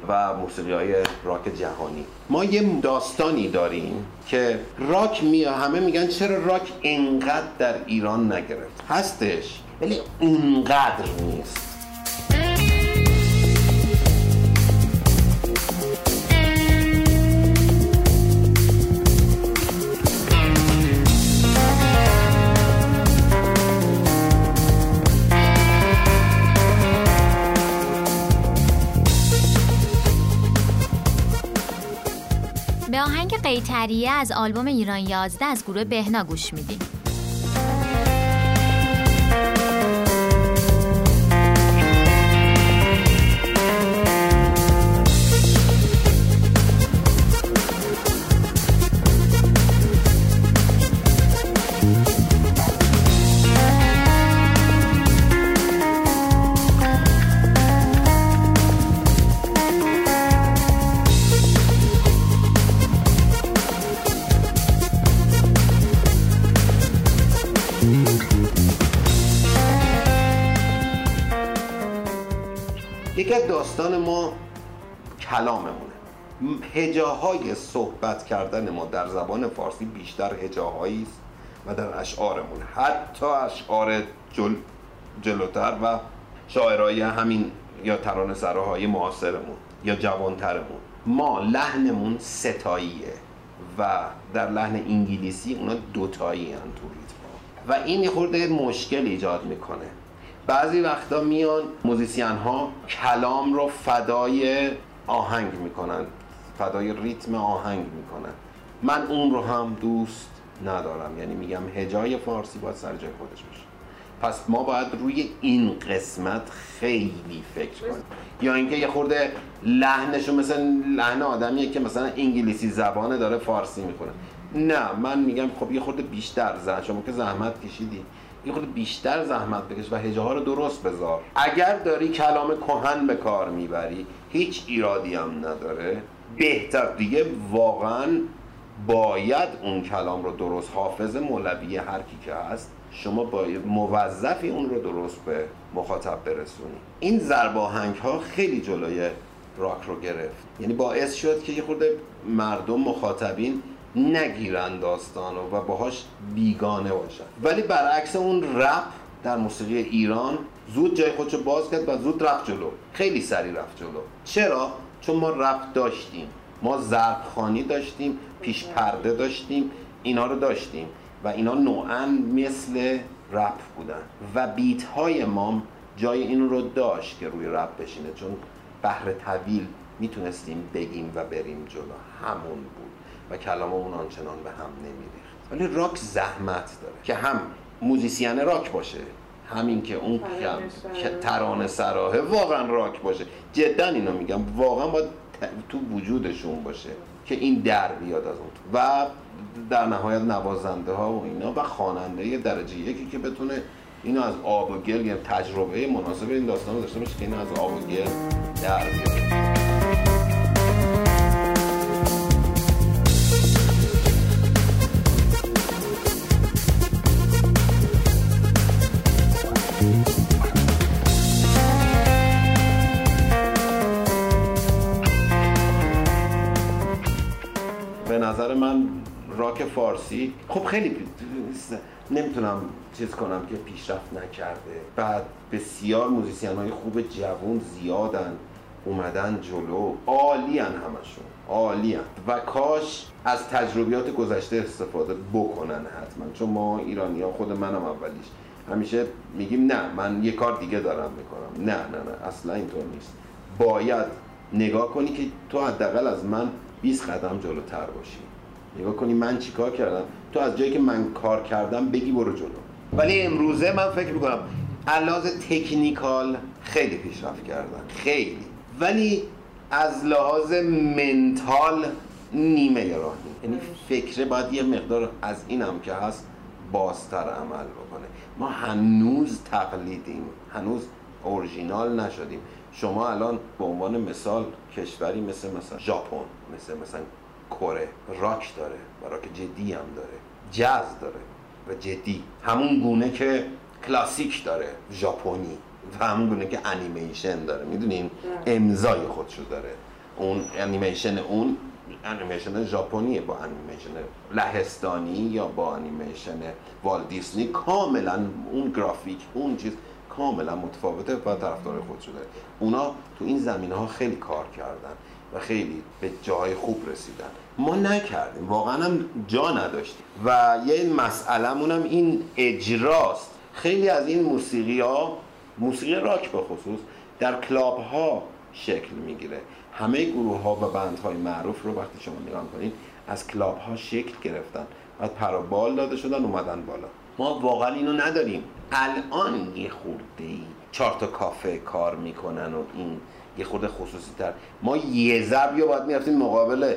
و موسیقی های راک جهانی. ما یه داستانی داریم که راک می همه میگن چرا راک اینقدر در ایران نگرفت؟ هستش ولی اونقدر نیست. قیتریه از آلبوم ایران 11 از گروه بهنا گوش میدیم داستان ما کلاممونه. هجاهای صحبت کردن ما در زبان فارسی بیشتر هجاهایی است و در اشعارمون. حتی اشعار جل... جلوتر و شاعرای همین یا ترانه سراهای معاصرمون یا جوانترمون. ما لحنمون ستاییه و در لحن انگلیسی اونا دوتایی تو و این خورده مشکل ایجاد می‌کنه. بعضی وقتا میان موزیسین ها کلام رو فدای آهنگ می‌کنن فدای ریتم آهنگ می‌کنن. من اون رو هم دوست ندارم یعنی میگم هجای فارسی باید سر جای خودش باشه. پس ما باید روی این قسمت خیلی فکر کنیم. یا اینکه یه خورده لحنشو مثل لحن آدمیه که مثلا انگلیسی زبانه داره فارسی می‌کنه نه من میگم خب یه خورده بیشتر زن شما که زحمت کشیدی. یه خود بیشتر زحمت بکش و هجه ها رو درست بذار. اگر داری کلام کهن به کار می‌بری هیچ ایرادی هم نداره. بهتر دیگه واقعا باید اون کلام رو درست. حافظ مولوی هر کی که هست شما با موظفی اون رو درست به مخاطب برسونی. این زرباهنگ ها خیلی جلوی راک رو گرفت. یعنی باعث شد که یه خورده مردم مخاطبین نگیرن داستان و باهاش بیگانه باشن. ولی برعکس اون رپ در موسیقی ایران زود جای خودشو باز کرد و زود رفت جلو. خیلی سریع رفت جلو. چرا؟ چون ما رپ داشتیم. ما خانی داشتیم پیش پرده داشتیم اینا رو داشتیم و اینا نوعا مثل رپ بودن. و بیت های ما جای این رو داشت که روی رپ بشینه. چون بحر طویل می‌تونستیم بگیم و بریم جلو. همون و کلاممون آنچنان به هم نمیریخت. ولی راک زحمت داره. که هم موزیسین راک باشه همین که اون ترانه سراهه واقعا راک باشه. جدا اینو میگم واقعا باید تو وجودشون باشه که این در بیاد از اون و در نهایت نوازنده ها و اینا و خواننده درجه یکی که بتونه اینو از آب و گل یعنی تجربه مناسب این داستان داشته باشه که اینو از آب و گل در بیاد من راک فارسی. خب خیلی نمی‌تونم چیز کنم که پیشرفت نکرده. بعد بسیار موزیسین های خوب جوون زیادن. اومدن جلو. عالی همشون. عالی و کاش از تجربیات گذشته استفاده بکنن حتما. چون ما ایرانی ها خود منم اولیش. همیشه میگیم نه من یه کار دیگه دارم می‌کنم. نه نه نه اصلا اینطور نیست. باید نگاه کنی که تو حداقل از من 20 قدم جلوتر باشی. نگاه کنی من چیکار کردم؟ تو از جایی که من کار کردم بگی برو جلو. ولی امروزه من فکر می‌کنم علاوه تکنیکال خیلی پیشرفت کردن خیلی. ولی از لحاظ منتال نیمه راهی یعنی فکره باید یه مقدار از اینم که هست بازتر عمل بکنه. ما هنوز تقلیدیم. هنوز اورژینال نشدیم. شما الان به عنوان مثال کشوری مثل مثلا ژاپن مثل مثلا کره راک داره و راک جدی هم داره جاز داره و جدی. همون گونه که کلاسیک داره ژاپنی. و همون گونه که انیمیشن داره. می‌دونین؟ امضای خودشو داره. اون انیمیشن اون انیمیشن ژاپنیه با انیمیشن لهستانی یا با انیمیشن والت دیزنی کاملا اون گرافیک اون چیز کاملا متفاوته و طرفدار خودشو داره. اونا تو این زمینه ها خیلی کار کردن و خیلی به جای خوب رسیدن. ما نکردیم. واقعا هم جا نداشتیم. و یه مسئلهمون هم این اجراست. خیلی از این موسیقی ها موسیقی راک به خصوص در کلاب ها شکل می‌گیره. همه گروه ها و بند های معروف رو وقتی شما نگاه کنید از کلاب ها شکل گرفتن. و پرابال داده شدن اومدن بالا. ما واقعا اینو نداریم. الان یه خورده ای چهار تا کافه کار می‌کنن و این یه خورده خصوصی تر ما یه ضرب یا باید می‌رفتیم مقابل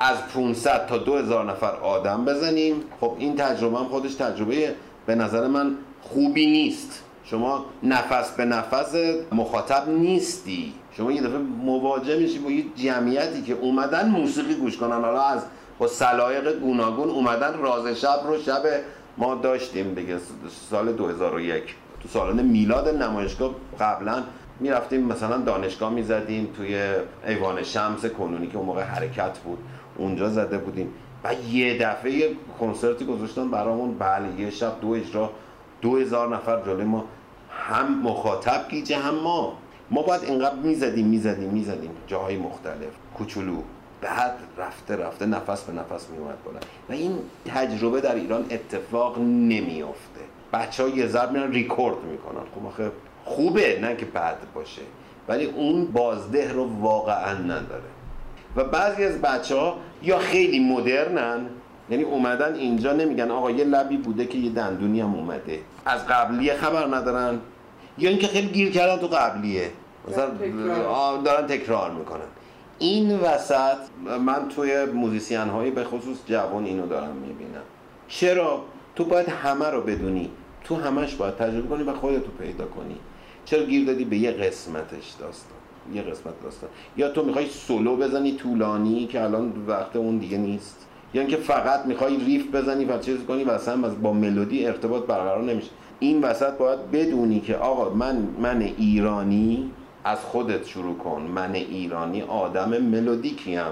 از 500 تا 2000 نفر آدم بزنیم. خب این تجربه هم خودش تجربه به نظر من خوبی نیست. شما نفس به نفس مخاطب نیستی. شما یه دفعه مواجه میشی با یه جمعیتی که اومدن موسیقی گوش کنن. حالا از با سلایق گوناگون اومدن راز شب رو شب ما داشتیم دیگه. سال 2001 تو سالن میلاد نمایشگاه قبلا می‌رفتیم مثلا دانشگاه می‌زدیم توی ایوان شمس کنونی که اون موقع حرکت بود. اونجا زده بودیم. و یه دفعه یه کنسرتی گذاشتن برامون. بله یه شب دو اجرا دو هزار نفر جلوی ما. هم مخاطب گیجه هم ما. ما باید اینقدر می‌زدیم می‌زدیم می‌زدیم. جاهای مختلف کوچولو. بعد رفته رفته نفس به نفس میومد بالا. و این تجربه در ایران اتفاق نمیافته. بچه ها یه ضرب میرن ریکورد می‌کنن. خب آخه خوبه نه که بد باشه. ولی اون بازده رو واقعا نداره. و بعضی از بچه ها یا خیلی مدرنن؟ یعنی اومدن اینجا نمیگن آقا یه لبی بوده که یه دندونی هم اومده. از قبلیه خبر ندارن؟ یا اینکه خیلی گیر کردن تو قبلیه. مثلا دارن تکرار. می‌کنن. این وسط من توی موزیسین هایی به خصوص جوان اینو دارم می‌بینم. چرا؟ تو باید همه رو بدونی. تو همش باید تجربه کنی و خودتو پیدا کنی. چرا گیر دادی به یه قسمتش داستان؟ یه قسمت داستان. یا تو می‌خوای سولو بزنی طولانی که الان وقت اون دیگه نیست؟ یا اینکه فقط می‌خوای riff بزنی و چیز کنی و اصلا با ملودی ارتباط برقرار نمیشه. این وسط باید بدونی که آقا من من ایرانی از خودت شروع کن. من ایرانی آدم ملودیکیم.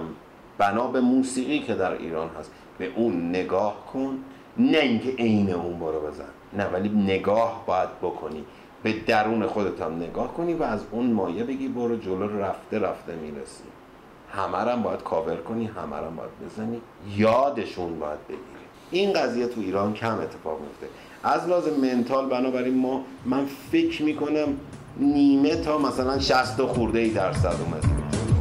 بنا به موسیقی که در ایران هست. به اون نگاه کن. نه اینکه عین اون برو بزن. نه ولی نگاه باید بکنی. به درون خودت هم نگاه کنی و از اون مایه بگی برو جلو رفته رفته می‌رسی. همه هم باید کاور کنی همه هم باید بزنی. یادشون باید بگیری. این قضیه تو ایران کم اتفاق میفته از لازم منتال بنابراین ما من فکر می‌کنم نیمه تا مثلا 60 خورده ای درصد اومدیم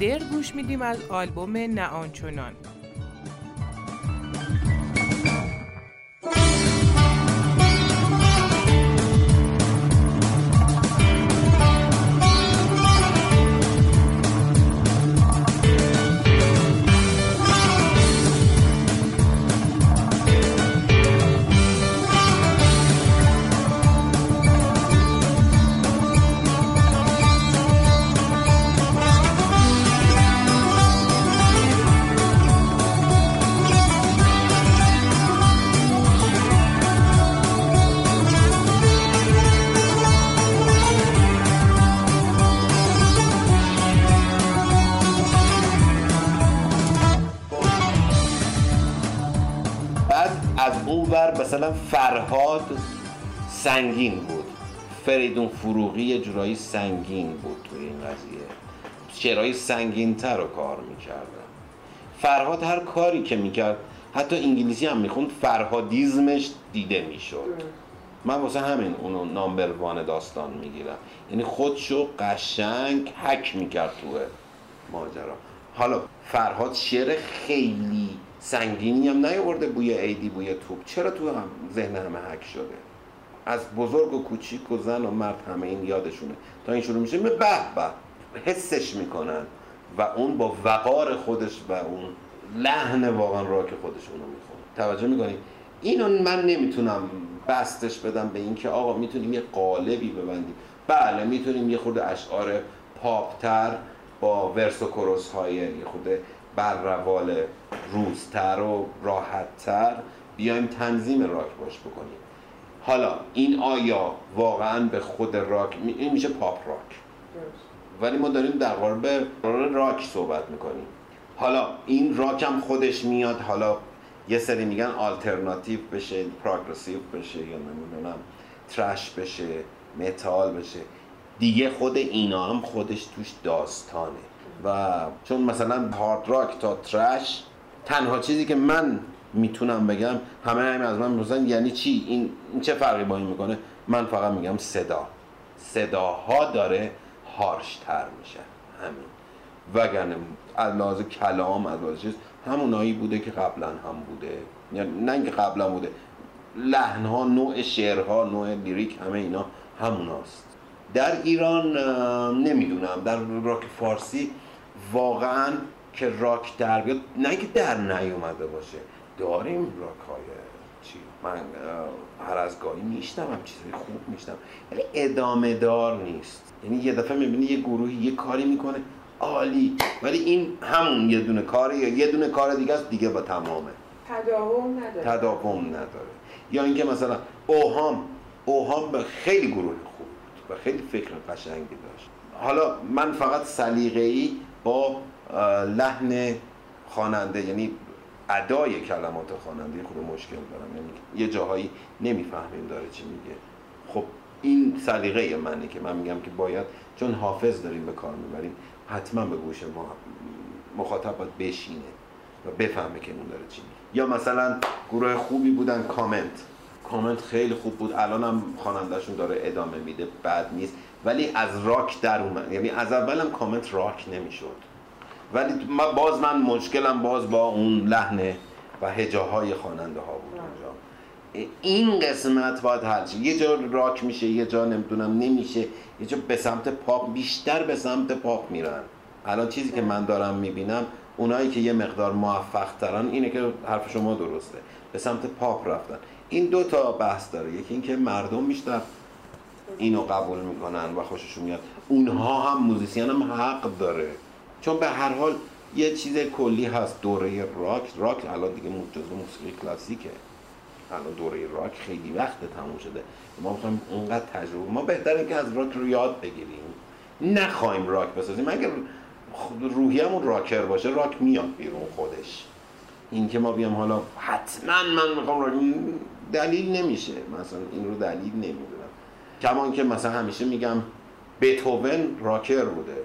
رایدر گوش میدیم از آلبوم نه آنچنان فرهاد سنگین بود. فریدون فروغی یه جورایی سنگین بود توی این قضیه. شعرهای سنگین تر رو کار می‌کردن. فرهاد هر کاری که می‌کرد حتی انگلیسی هم می‌خوند فرهادیزمش دیده می‌شد. من واسه همین اونو نامبر وان داستان می‌گیرم. یعنی خودشو قشنگ حک می‌کرد توی ماجرا. حالا فرهاد شعر خیلی سنگینی هم نیاورده بوی عیدی بوی توپ. چرا تو هم ذهن همه حک شده؟ از بزرگ و کوچیک و زن و مرد همه این یادشونه. تا این شروع میشه به به حسش می‌کنن و اون با وقار خودش و اون لحن واقعا راک خودش اونو می‌خونه. توجه می‌کنیم اینو من نمی‌تونم بستش بدم به اینکه آقا می‌تونیم یه قالبی ببندیم. بله می‌تونیم یه خود اشعار پاپتر با verse و chorus های یه خود بر روال روزتر و راحتتر بیایم تنظیم راک باش بکنیم. حالا این آیا واقعا به خود راک این میشه پاپ راک. ولی ما داریم در قالب راک صحبت می‌کنیم. حالا این راک هم خودش میاد حالا یه سری میگن آلترناتیو بشه progressive بشه یا نمی‌دونم ترش بشه متال بشه. دیگه خود اینا هم خودش توش داستانه. و چون مثلا هارد راک تا ترش تنها چیزی که من می‌تونم بگم همه همه از من می‌پرسن یعنی چی؟ این, این چه فرقی با این می‌کنه؟ من فقط میگم صدا. صداها داره هارشتر میشه. همین. وگرنه از لحاظ کلام از لحاظ چیز همونایی بوده که قبلا هم بوده. یعنی نه اینکه قبلا بوده لحنها نوع شعرها نوع لیریک همه اینا هموناست. در ایران نمی‌دونم. در راک فارسی واقعا که راک در بیاد نه که در نیومده باشه. داریم راک های چی؟ من هر از گاهی میشنوم چیزای خوب میشنم ولی ادامه دار نیست. یعنی یه دفعه می‌بینی یه گروهی یه کاری می‌کنه عالی. ولی این همون یه دونه کاری یا یه دونه کار دیگه است دیگه با تمامه. تداوم نداره. تداوم نداره. یا اینکه مثلا اوهام اوهام به خیلی گروه خوب بود و خیلی فکر قشنگی داشت. حالا من فقط سلیقه ای با لحن خواننده یعنی ادای کلمات خواننده خود مشکل دارم. یعنی یه جاهایی نمی‌فهمیم داره چی میگه. خب این سلیقه منه که من میگم که باید چون حافظ داریم به کار می‌بریم حتما به گوش ما مخاطب باید بشینه و بفهمه که اون داره چی میگه. یا مثلا گروه خوبی بودن کامنت. کامنت خیلی خوب بود. الانم خوانندهشون داره ادامه میده بد نیست. ولی از راک در اومد. یعنی از اولم کامنت راک نمی‌شد. ولی ما باز من مشکلم باز با اون لحن و هجاهای خواننده ها بود اونجا. این قسمت باید حل شه. یه جا راک میشه یه جا نمی‌دونم نمیشه. یه جا به سمت پاپ بیشتر به سمت پاپ میرن. الان چیزی که من دارم می‌بینم اونایی که یه مقدار موفق ترن اینه که حرف شما درسته. به سمت پاپ رفتن. این دو تا بحث داره. یکی اینکه مردم بیشتر اینو قبول می‌کنن و خوششون میاد. اونها هم موزیسین هم حق داره. چون به هر حال یه چیز کلی هست. دوره راک. راک الان دیگه جزو موسیقی کلاسیکه. الان دوره راک خیلی وقت تموم شده. ما می‌خوایم اونقدر تجربه ما بهتره که از راک رو یاد بگیریم. نخوایم راک بسازیم. اگر روحیمون راکر باشه راک میاد بیرون خودش. این که ما بیام حالا حتما من می‌خوام راک دلیل نمیشه. مثلا این رو دلیل نمی‌دونم کمان که مثلا همیشه میگم بتوون راکر بوده.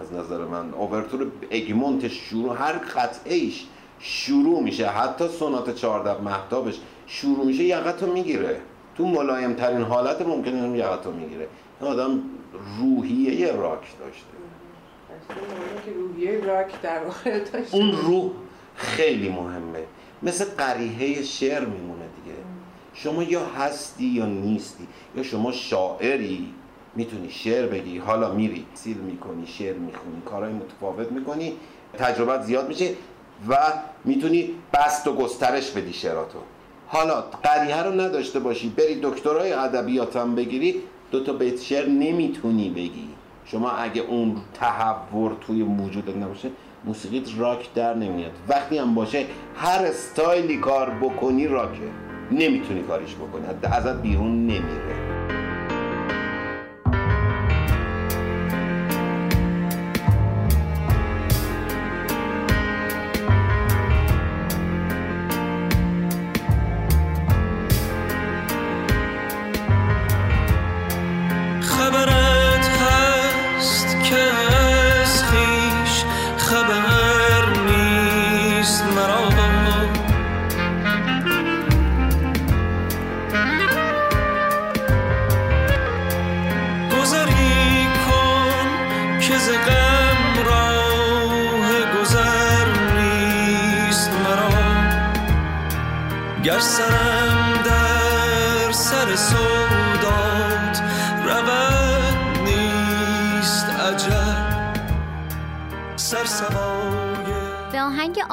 از نظر من اوورتور اگمونت شروع هر قطعه ایش شروع میشه. حتی سونات 14 مهتابش شروع میشه یقتو می‌گیره. تو ملایم ترین حالت ممکنه یقتو می‌گیره. این آدم روحیه راک داشته. روحیه راک در واقع داشته. اون روح خیلی مهمه. مثل قریحه شعر میمونه. شما یا هستی یا نیستی یا شما شاعری می‌تونی شعر بگی. حالا میری سیل می‌کنی شعر می‌خونی کارهای متفاوت می‌کنی تجربت زیاد میشه و می‌تونی بست و گسترش بدی شعراتو. حالا قریه رو نداشته باشی بری دکترای ادبیات هم بگیری دو تا بیت شعر نمی‌تونی بگی. شما اگه اون تحور توی وجود نباشه موسیقیت راک در نمیاد. وقتی هم باشه هر استایلی کار بکنی راکه. نمی‌تونی کاریش بکنی. ازت بیرون نمیره.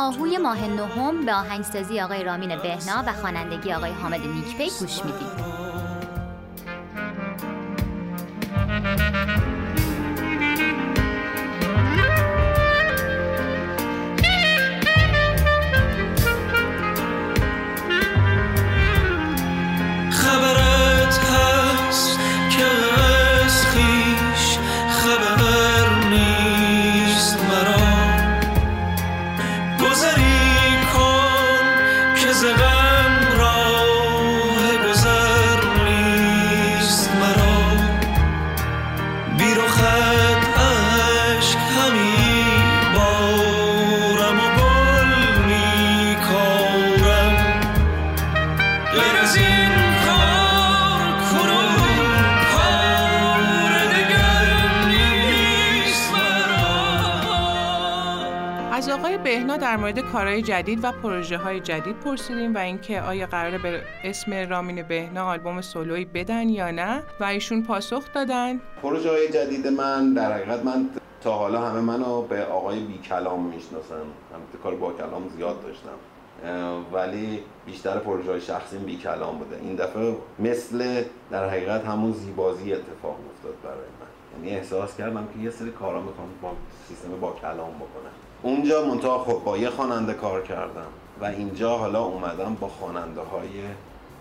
آهوی ماه نهم به آهنگسازی آقای رامین بهنا و خوانندگی آقای حامد نیکپی گوش می‌دید. مورد کارهای جدید و پروژه های جدید پرسیدیم و اینکه آیا قراره به اسم رامین بهنا آلبوم سولوی بدن یا نه و ایشون پاسخ دادن. پروژه های جدید من در حقیقت من تا حالا همه منو به آقای بی کلام می‌شناسن. هم کار با کلام زیاد داشتم. ولی بیشتر پروژه های شخصیم بی کلام بوده. این دفعه مثل در حقیقت همون زیبازی اتفاق افتاد برای من. یعنی احساس کردم که یه سری کارا می‌خوام با سیستم با کلام بکنم. اونجا منتها خب با یه خواننده کار کردم و اینجا حالا اومدم با خواننده های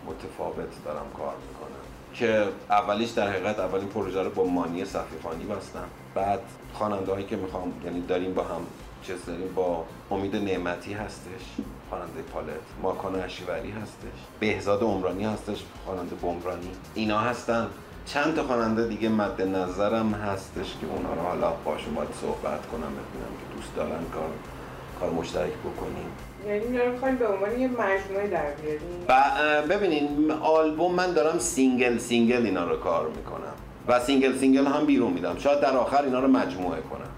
متفاوت دارم کار می‌کنم. که اولیش در حقیقت اولین پروژه رو با مانی صفیخانی بستم. بعد خواننده هایی که می‌خوام یعنی داریم با هم چیز داریم با امید نعمتی هستش. خواننده پالت ماکان اشیوری هستش. بهزاد عمرانی هستش خواننده بمرانی. اینا هستن. چند تا خواننده دیگه مد نظرم هستش که اونا رو حالا با شما صحبت کنم ببینم که دوست دارن کار کار مشترک بکنیم. یعنی اینا رو به عنوان یه مجموعه در بیاریم. ببینین آلبوم من دارم single single اینا رو کار می‌کنم. و single single هم بیرون میدم. شاید در آخر اینا رو مجموعه کنم.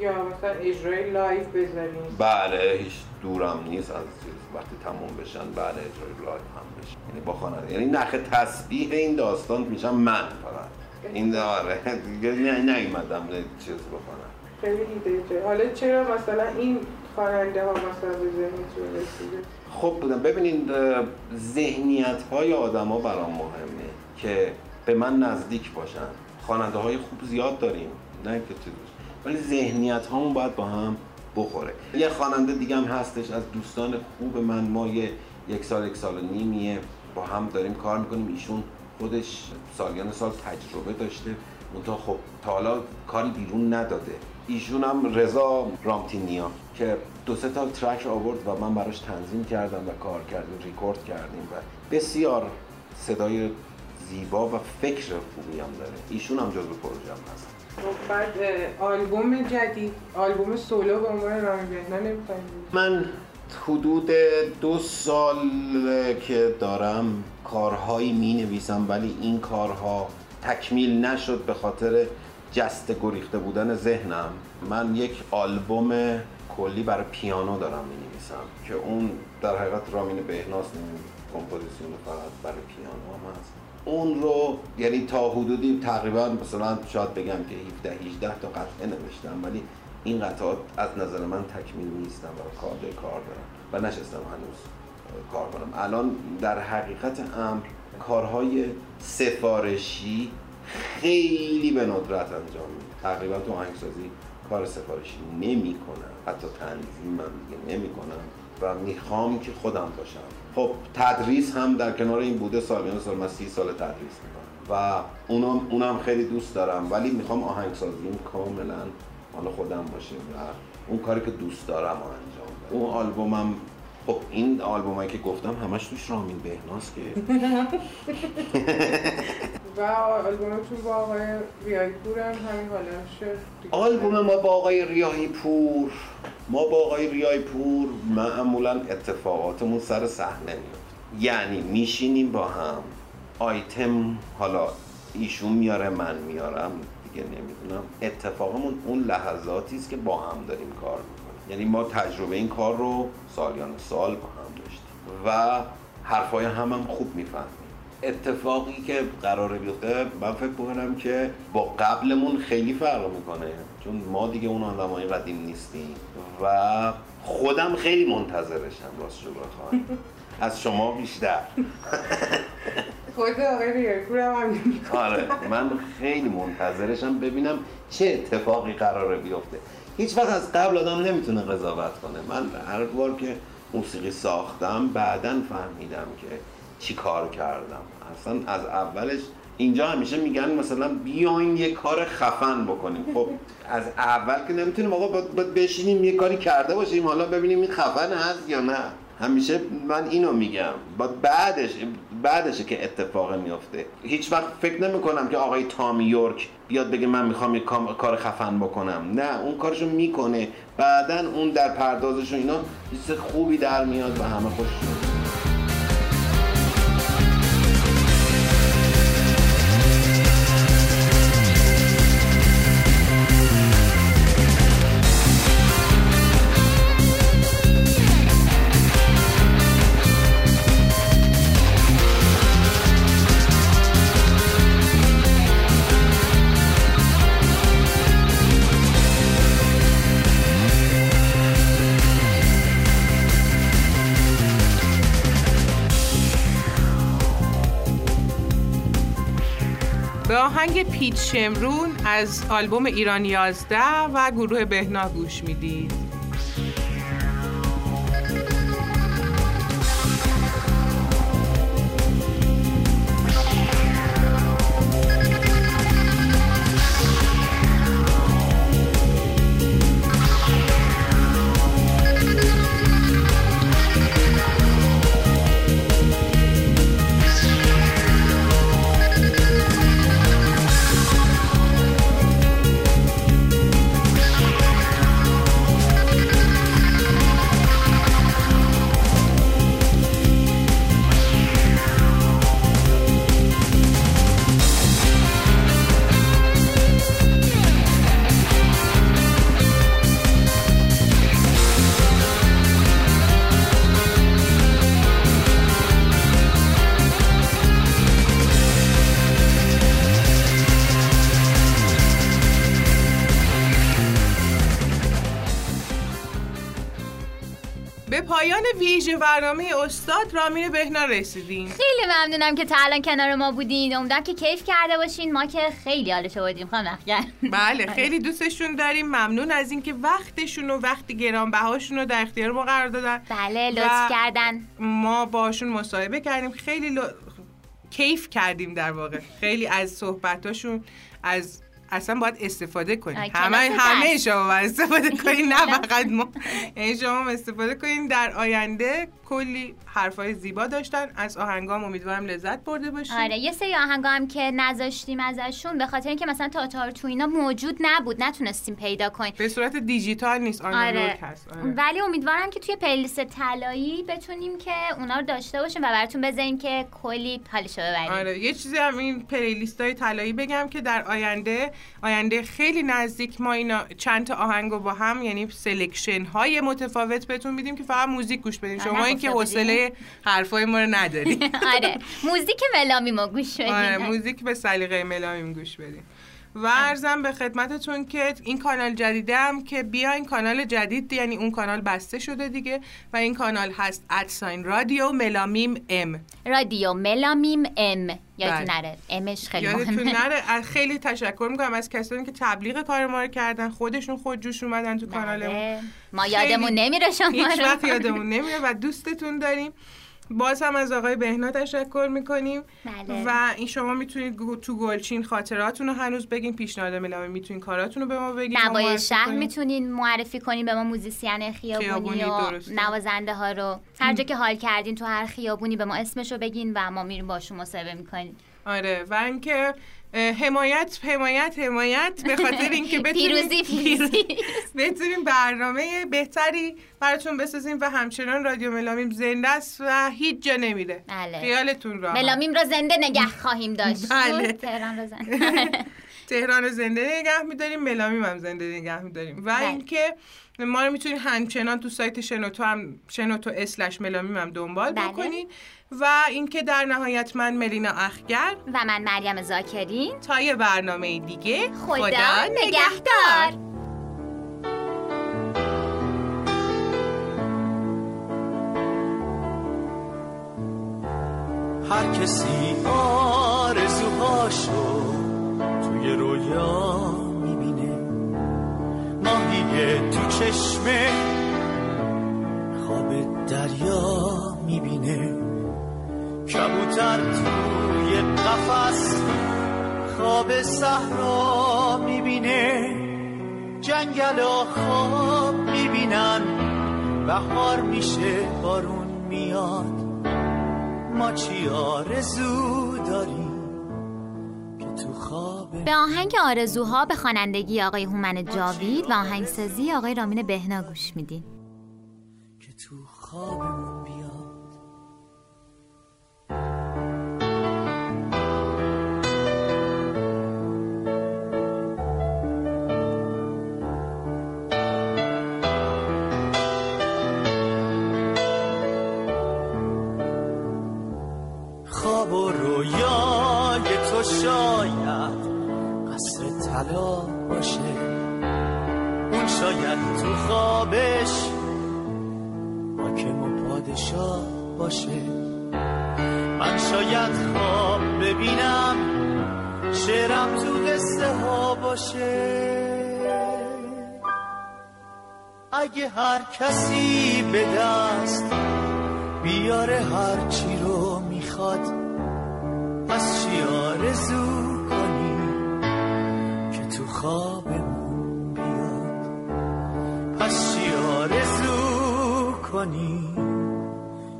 یا مثلا اجرای live بذاریم. بله هیچ دورم نیست از چیز وقتی تموم بشن بله اجرای live هم بشه. یعنی با خواننده یعنی نخ تسبیح این داستان میشم من فقط. این آره دیگه نه نیومدم چیز بکنم. خیلی ایده جه. حالا چرا مثلا این خواننده ها مثلا به ذهنتون رسیده؟ خب بودم ببینین ذهنیت های آدما برام مهمه که به من نزدیک باشن. خواننده های خوب زیاد داریم. نه که چیز. ولی ذهنیت هامون باید با هم بخوره. یه خواننده دیگه هم هستش از دوستان خوب من ما یه یک سال یک سال و نیمیه با هم داریم کار می‌کنیم. ایشون خودش سالیان سال تجربه داشته. منتها خب تا حالا کاری بیرون نداده. ایشون هم رضا رامتینیا که دو سه تا ترک آورد و من براش تنظیم کردم و کار کردیم ریکورد کردیم و بسیار صدای زیبا و فکر خوبی هم داره. ایشون هم جزو پروژه هم هست. اه، آلبوم جدید آلبوم سولو به عنوان رامین من حدود دو سال که دارم کارهایی می نویسم ولی این کارها تکمیل نشد به خاطر جست گریخته بودن ذهنم. من یک آلبوم کلی برای پیانو دارم می نویسم که اون در حقیقت رامین بهناس کمپوزیسیون فقط برای پیانو هم هست. اون رو یعنی تا حدودی تقریبا مثلا شاید بگم که 17 18 تا قطعه نوشتم ولی این قطعات از نظر من تکمیل نیستن و کار کار دارم و نشستم هنوز کار کنم. الان در حقیقت امر کارهای سفارشی خیلی به ندرت انجام میده. تقریبا تو آهنگسازی کار سفارشی نمی کنم حتی تنظیم من دیگه نمی کنم و می‌خوام که خودم باشم. خب تدریس هم در کنار این بوده سالیان سال من سی سال تدریس می‌کنم. و اونم, اونم خیلی دوست دارم ولی می‌خوام آهنگسازیم کاملا مال خودم باشه و اون کاری که دوست دارم انجام بدم. اون آلبومم خب این آلبومایی که گفتم همش توش رامین بهناس که. (laughs) و آلبومتون با آقای ریایی پور هم همین دیگه. آلبوم ما با آقای ریاهی پور. ما با آقای ریاهی پور معمولا اتفاقاتمون سر صحنه میفته. یعنی میشینیم با هم. آیتم حالا ایشون میاره من میارم. دیگه نمی‌دونم. اتفاقمون اون لحظاتی است که با هم داریم کار می‌کنیم یعنی ما تجربه این کار رو سالیان سال با هم داشتیم. و حرفای هم هم خوب می‌فهمیم. اتفاقی که قراره بیفته من فکر می‌کنم که با قبلمون خیلی فرق می‌کنه. چون ما دیگه اون آدمای قدیم نیستیم. و خودم خیلی منتظرشم راستشو بخوام. (laughs) از شما بیشتر. (laughs) خود آقای پور هم آره من خیلی منتظرشم ببینم چه اتفاقی قراره بیفته. هیچ وقت از قبل آدم نمی‌تونه قضاوت کنه. من هر بار که موسیقی ساختم بعدا فهمیدم که چی کار کردم. اصلا از اولش اینجا همیشه میگن مثلا بیاین یه کار خفن بکنیم. خب از اول که نمی‌تونیم آقا بشینیم یه کاری کرده باشیم. حالا ببینیم این خفن هست یا نه. همیشه من اینو میگم. با بعدش بعدشه که اتفاق میفته هیچ وقت فکر نمی کنم که آقای تامی یورک بیاد بگه من می‌خوام کام- کار خفن بکنم. نه اون کارشو می‌کنه. بعدا اون در پردازش و اینا چیز خوبی در میاد و همه خوش به آهنگ پیچ شمرون از آلبوم ایران 11 و گروه بهنا گوش می‌دید برنامه استاد رامین بهنا رسیدیم. خیلی ممنونم که تا الان کنار ما بودین. امیدوارم که کیف کرده باشین. ما که خیلی حالش بودیم خانم اخگر بله خیلی دوستشون داریم. ممنون از اینکه وقتشون و وقت گرانبهاشون رو در اختیار ما قرار دادن. بله لطف کردن. ما باشون مصاحبه کردیم. خیلی لو... کیف کردیم در واقع. خیلی از صحبتاشون از اصلا باید استفاده کنیم همه همه. شما باید استفاده (laughs) کنیم نه فقط ما. یعنی شما استفاده کنیم در آینده کلی حرفای زیبا داشتن. از آهنگام امیدوارم لذت برده باشیم آره یه سری آهنگا هم که نذاشتیم ازشون به خاطر اینکه مثلا تاتار تو اینا موجود نبود نتونستیم پیدا کنیم. به صورت دیجیتال نیست آنالوگ آره. هست آره. ولی امیدوارم که توی پلیلیست طلایی بتونیم که اونا رو داشته باشیم و براتون بذاریم که کلی حالشو ببریم. آره یه چیزی هم این پلیلیست های طلایی بگم که در آینده آینده خیلی نزدیک ما اینا چند تا آهنگو با هم یعنی سلکشن های متفاوت بهتون میدیم که فقط موزیک گوش بدین شما این که حوصله حرفای ما رو ندارید (laughs) آره. موزیک ملامی ما گوش (laughs) بدیم. آره موزیک به سلیقه ملامیم گوش بدین و ارزم به خدمتتون که این کانال جدیده هم که بیاین کانال جدید یعنی اون کانال بسته شده دیگه و این کانال هست ادساین رادیو ملامیم ام رادیو ملامیم ام یادتون بله. نره امش خیلی یادتون (laughs) نره خیلی تشکر می‌کنم از کسانی که تبلیغ کار ما رو کردن خودشون خود جوش اومدن تو کانالمون بله. ما خیلی. یادمون نمیره شما هیچ. وقت یادمون (laughs) نمیره و دوستتون داریم باز هم از آقای بهنا تشکر می‌کنیم بله. و این شما می‌تونید تو گلچین خاطراتون رو هنوز بگین پیشنهاد ملامی می‌تونین کاراتون رو به ما بگین نوای شهر. می‌تونین معرفی کنین به ما موزیسین خیابونی, خیابونی، و. نوازنده ها رو هر جا که حال کردین تو هر خیابونی به ما اسمش رو بگین و ما میریم باشون مصاحبه می‌کنیم آره و اینکه حمایت حمایت حمایت به خاطر اینکه (laughs) بتونیم (laughs) پیروزی. بتونیم برنامه بهتری براتون بسازیم و همچنان رادیو ملامیم زنده است و هیچ جا نمیره. بله. خیالتون راحت. ملامیم رو زنده نگه خواهیم داشت. بله. تهران رو زنده. (laughs) تهران رو زنده نگه میداریم ملامیم هم زنده نگه میداریم. و بله. اینکه ما رو می‌تونید همچنان تو سایت شنوتو هم شنوتو اسلش ملامیم هم دنبال بله. بکنید. و اینکه در نهایت من ملینا اخگر و من مریم زاکرین. تا یه برنامه دیگه خدا نگهدار. هر کسی آرزوهاشو توی رویا می‌بینه. ماهی تو چشمه خواب دریا می‌بینه. کبوتر توی قفس خواب صحرا می‌بینه. جنگل خواب می‌بینن. بهار میشه بارون میاد. ما چی آرزو داریم؟ به آهنگ آرزوها به خوانندگی آقای هومن جاوید و آهنگسازی آقای رامین بهنا گوش میدین. که تو خوابمون بیاد. خواب و رویای تو شاید باشه. اون شاید تو خوابش حاکم و پادشاه باشه. من شاید خواب ببینم شعرم تو قصه ها باشه. اگه هر کسی به دست بیاره هر چی رو می‌خواد پس چی آرزو خوابمون بیاد. پس چی آرزو کنی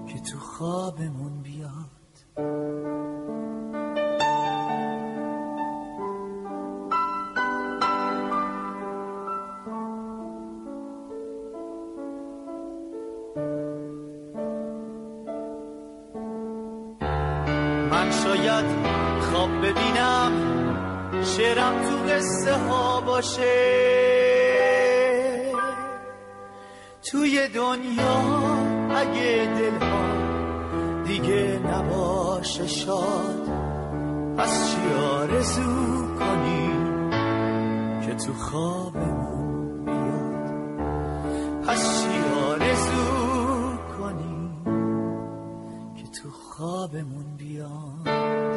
که تو خوابمون شعرم تو قصه ها باشه. توی دنیا اگه دلها دیگه نباشه شاد پس چی آرزو کنی که تو خوابمون بیاد؟ پس چی آرزو کنی که تو خواب خوابمون بیاد؟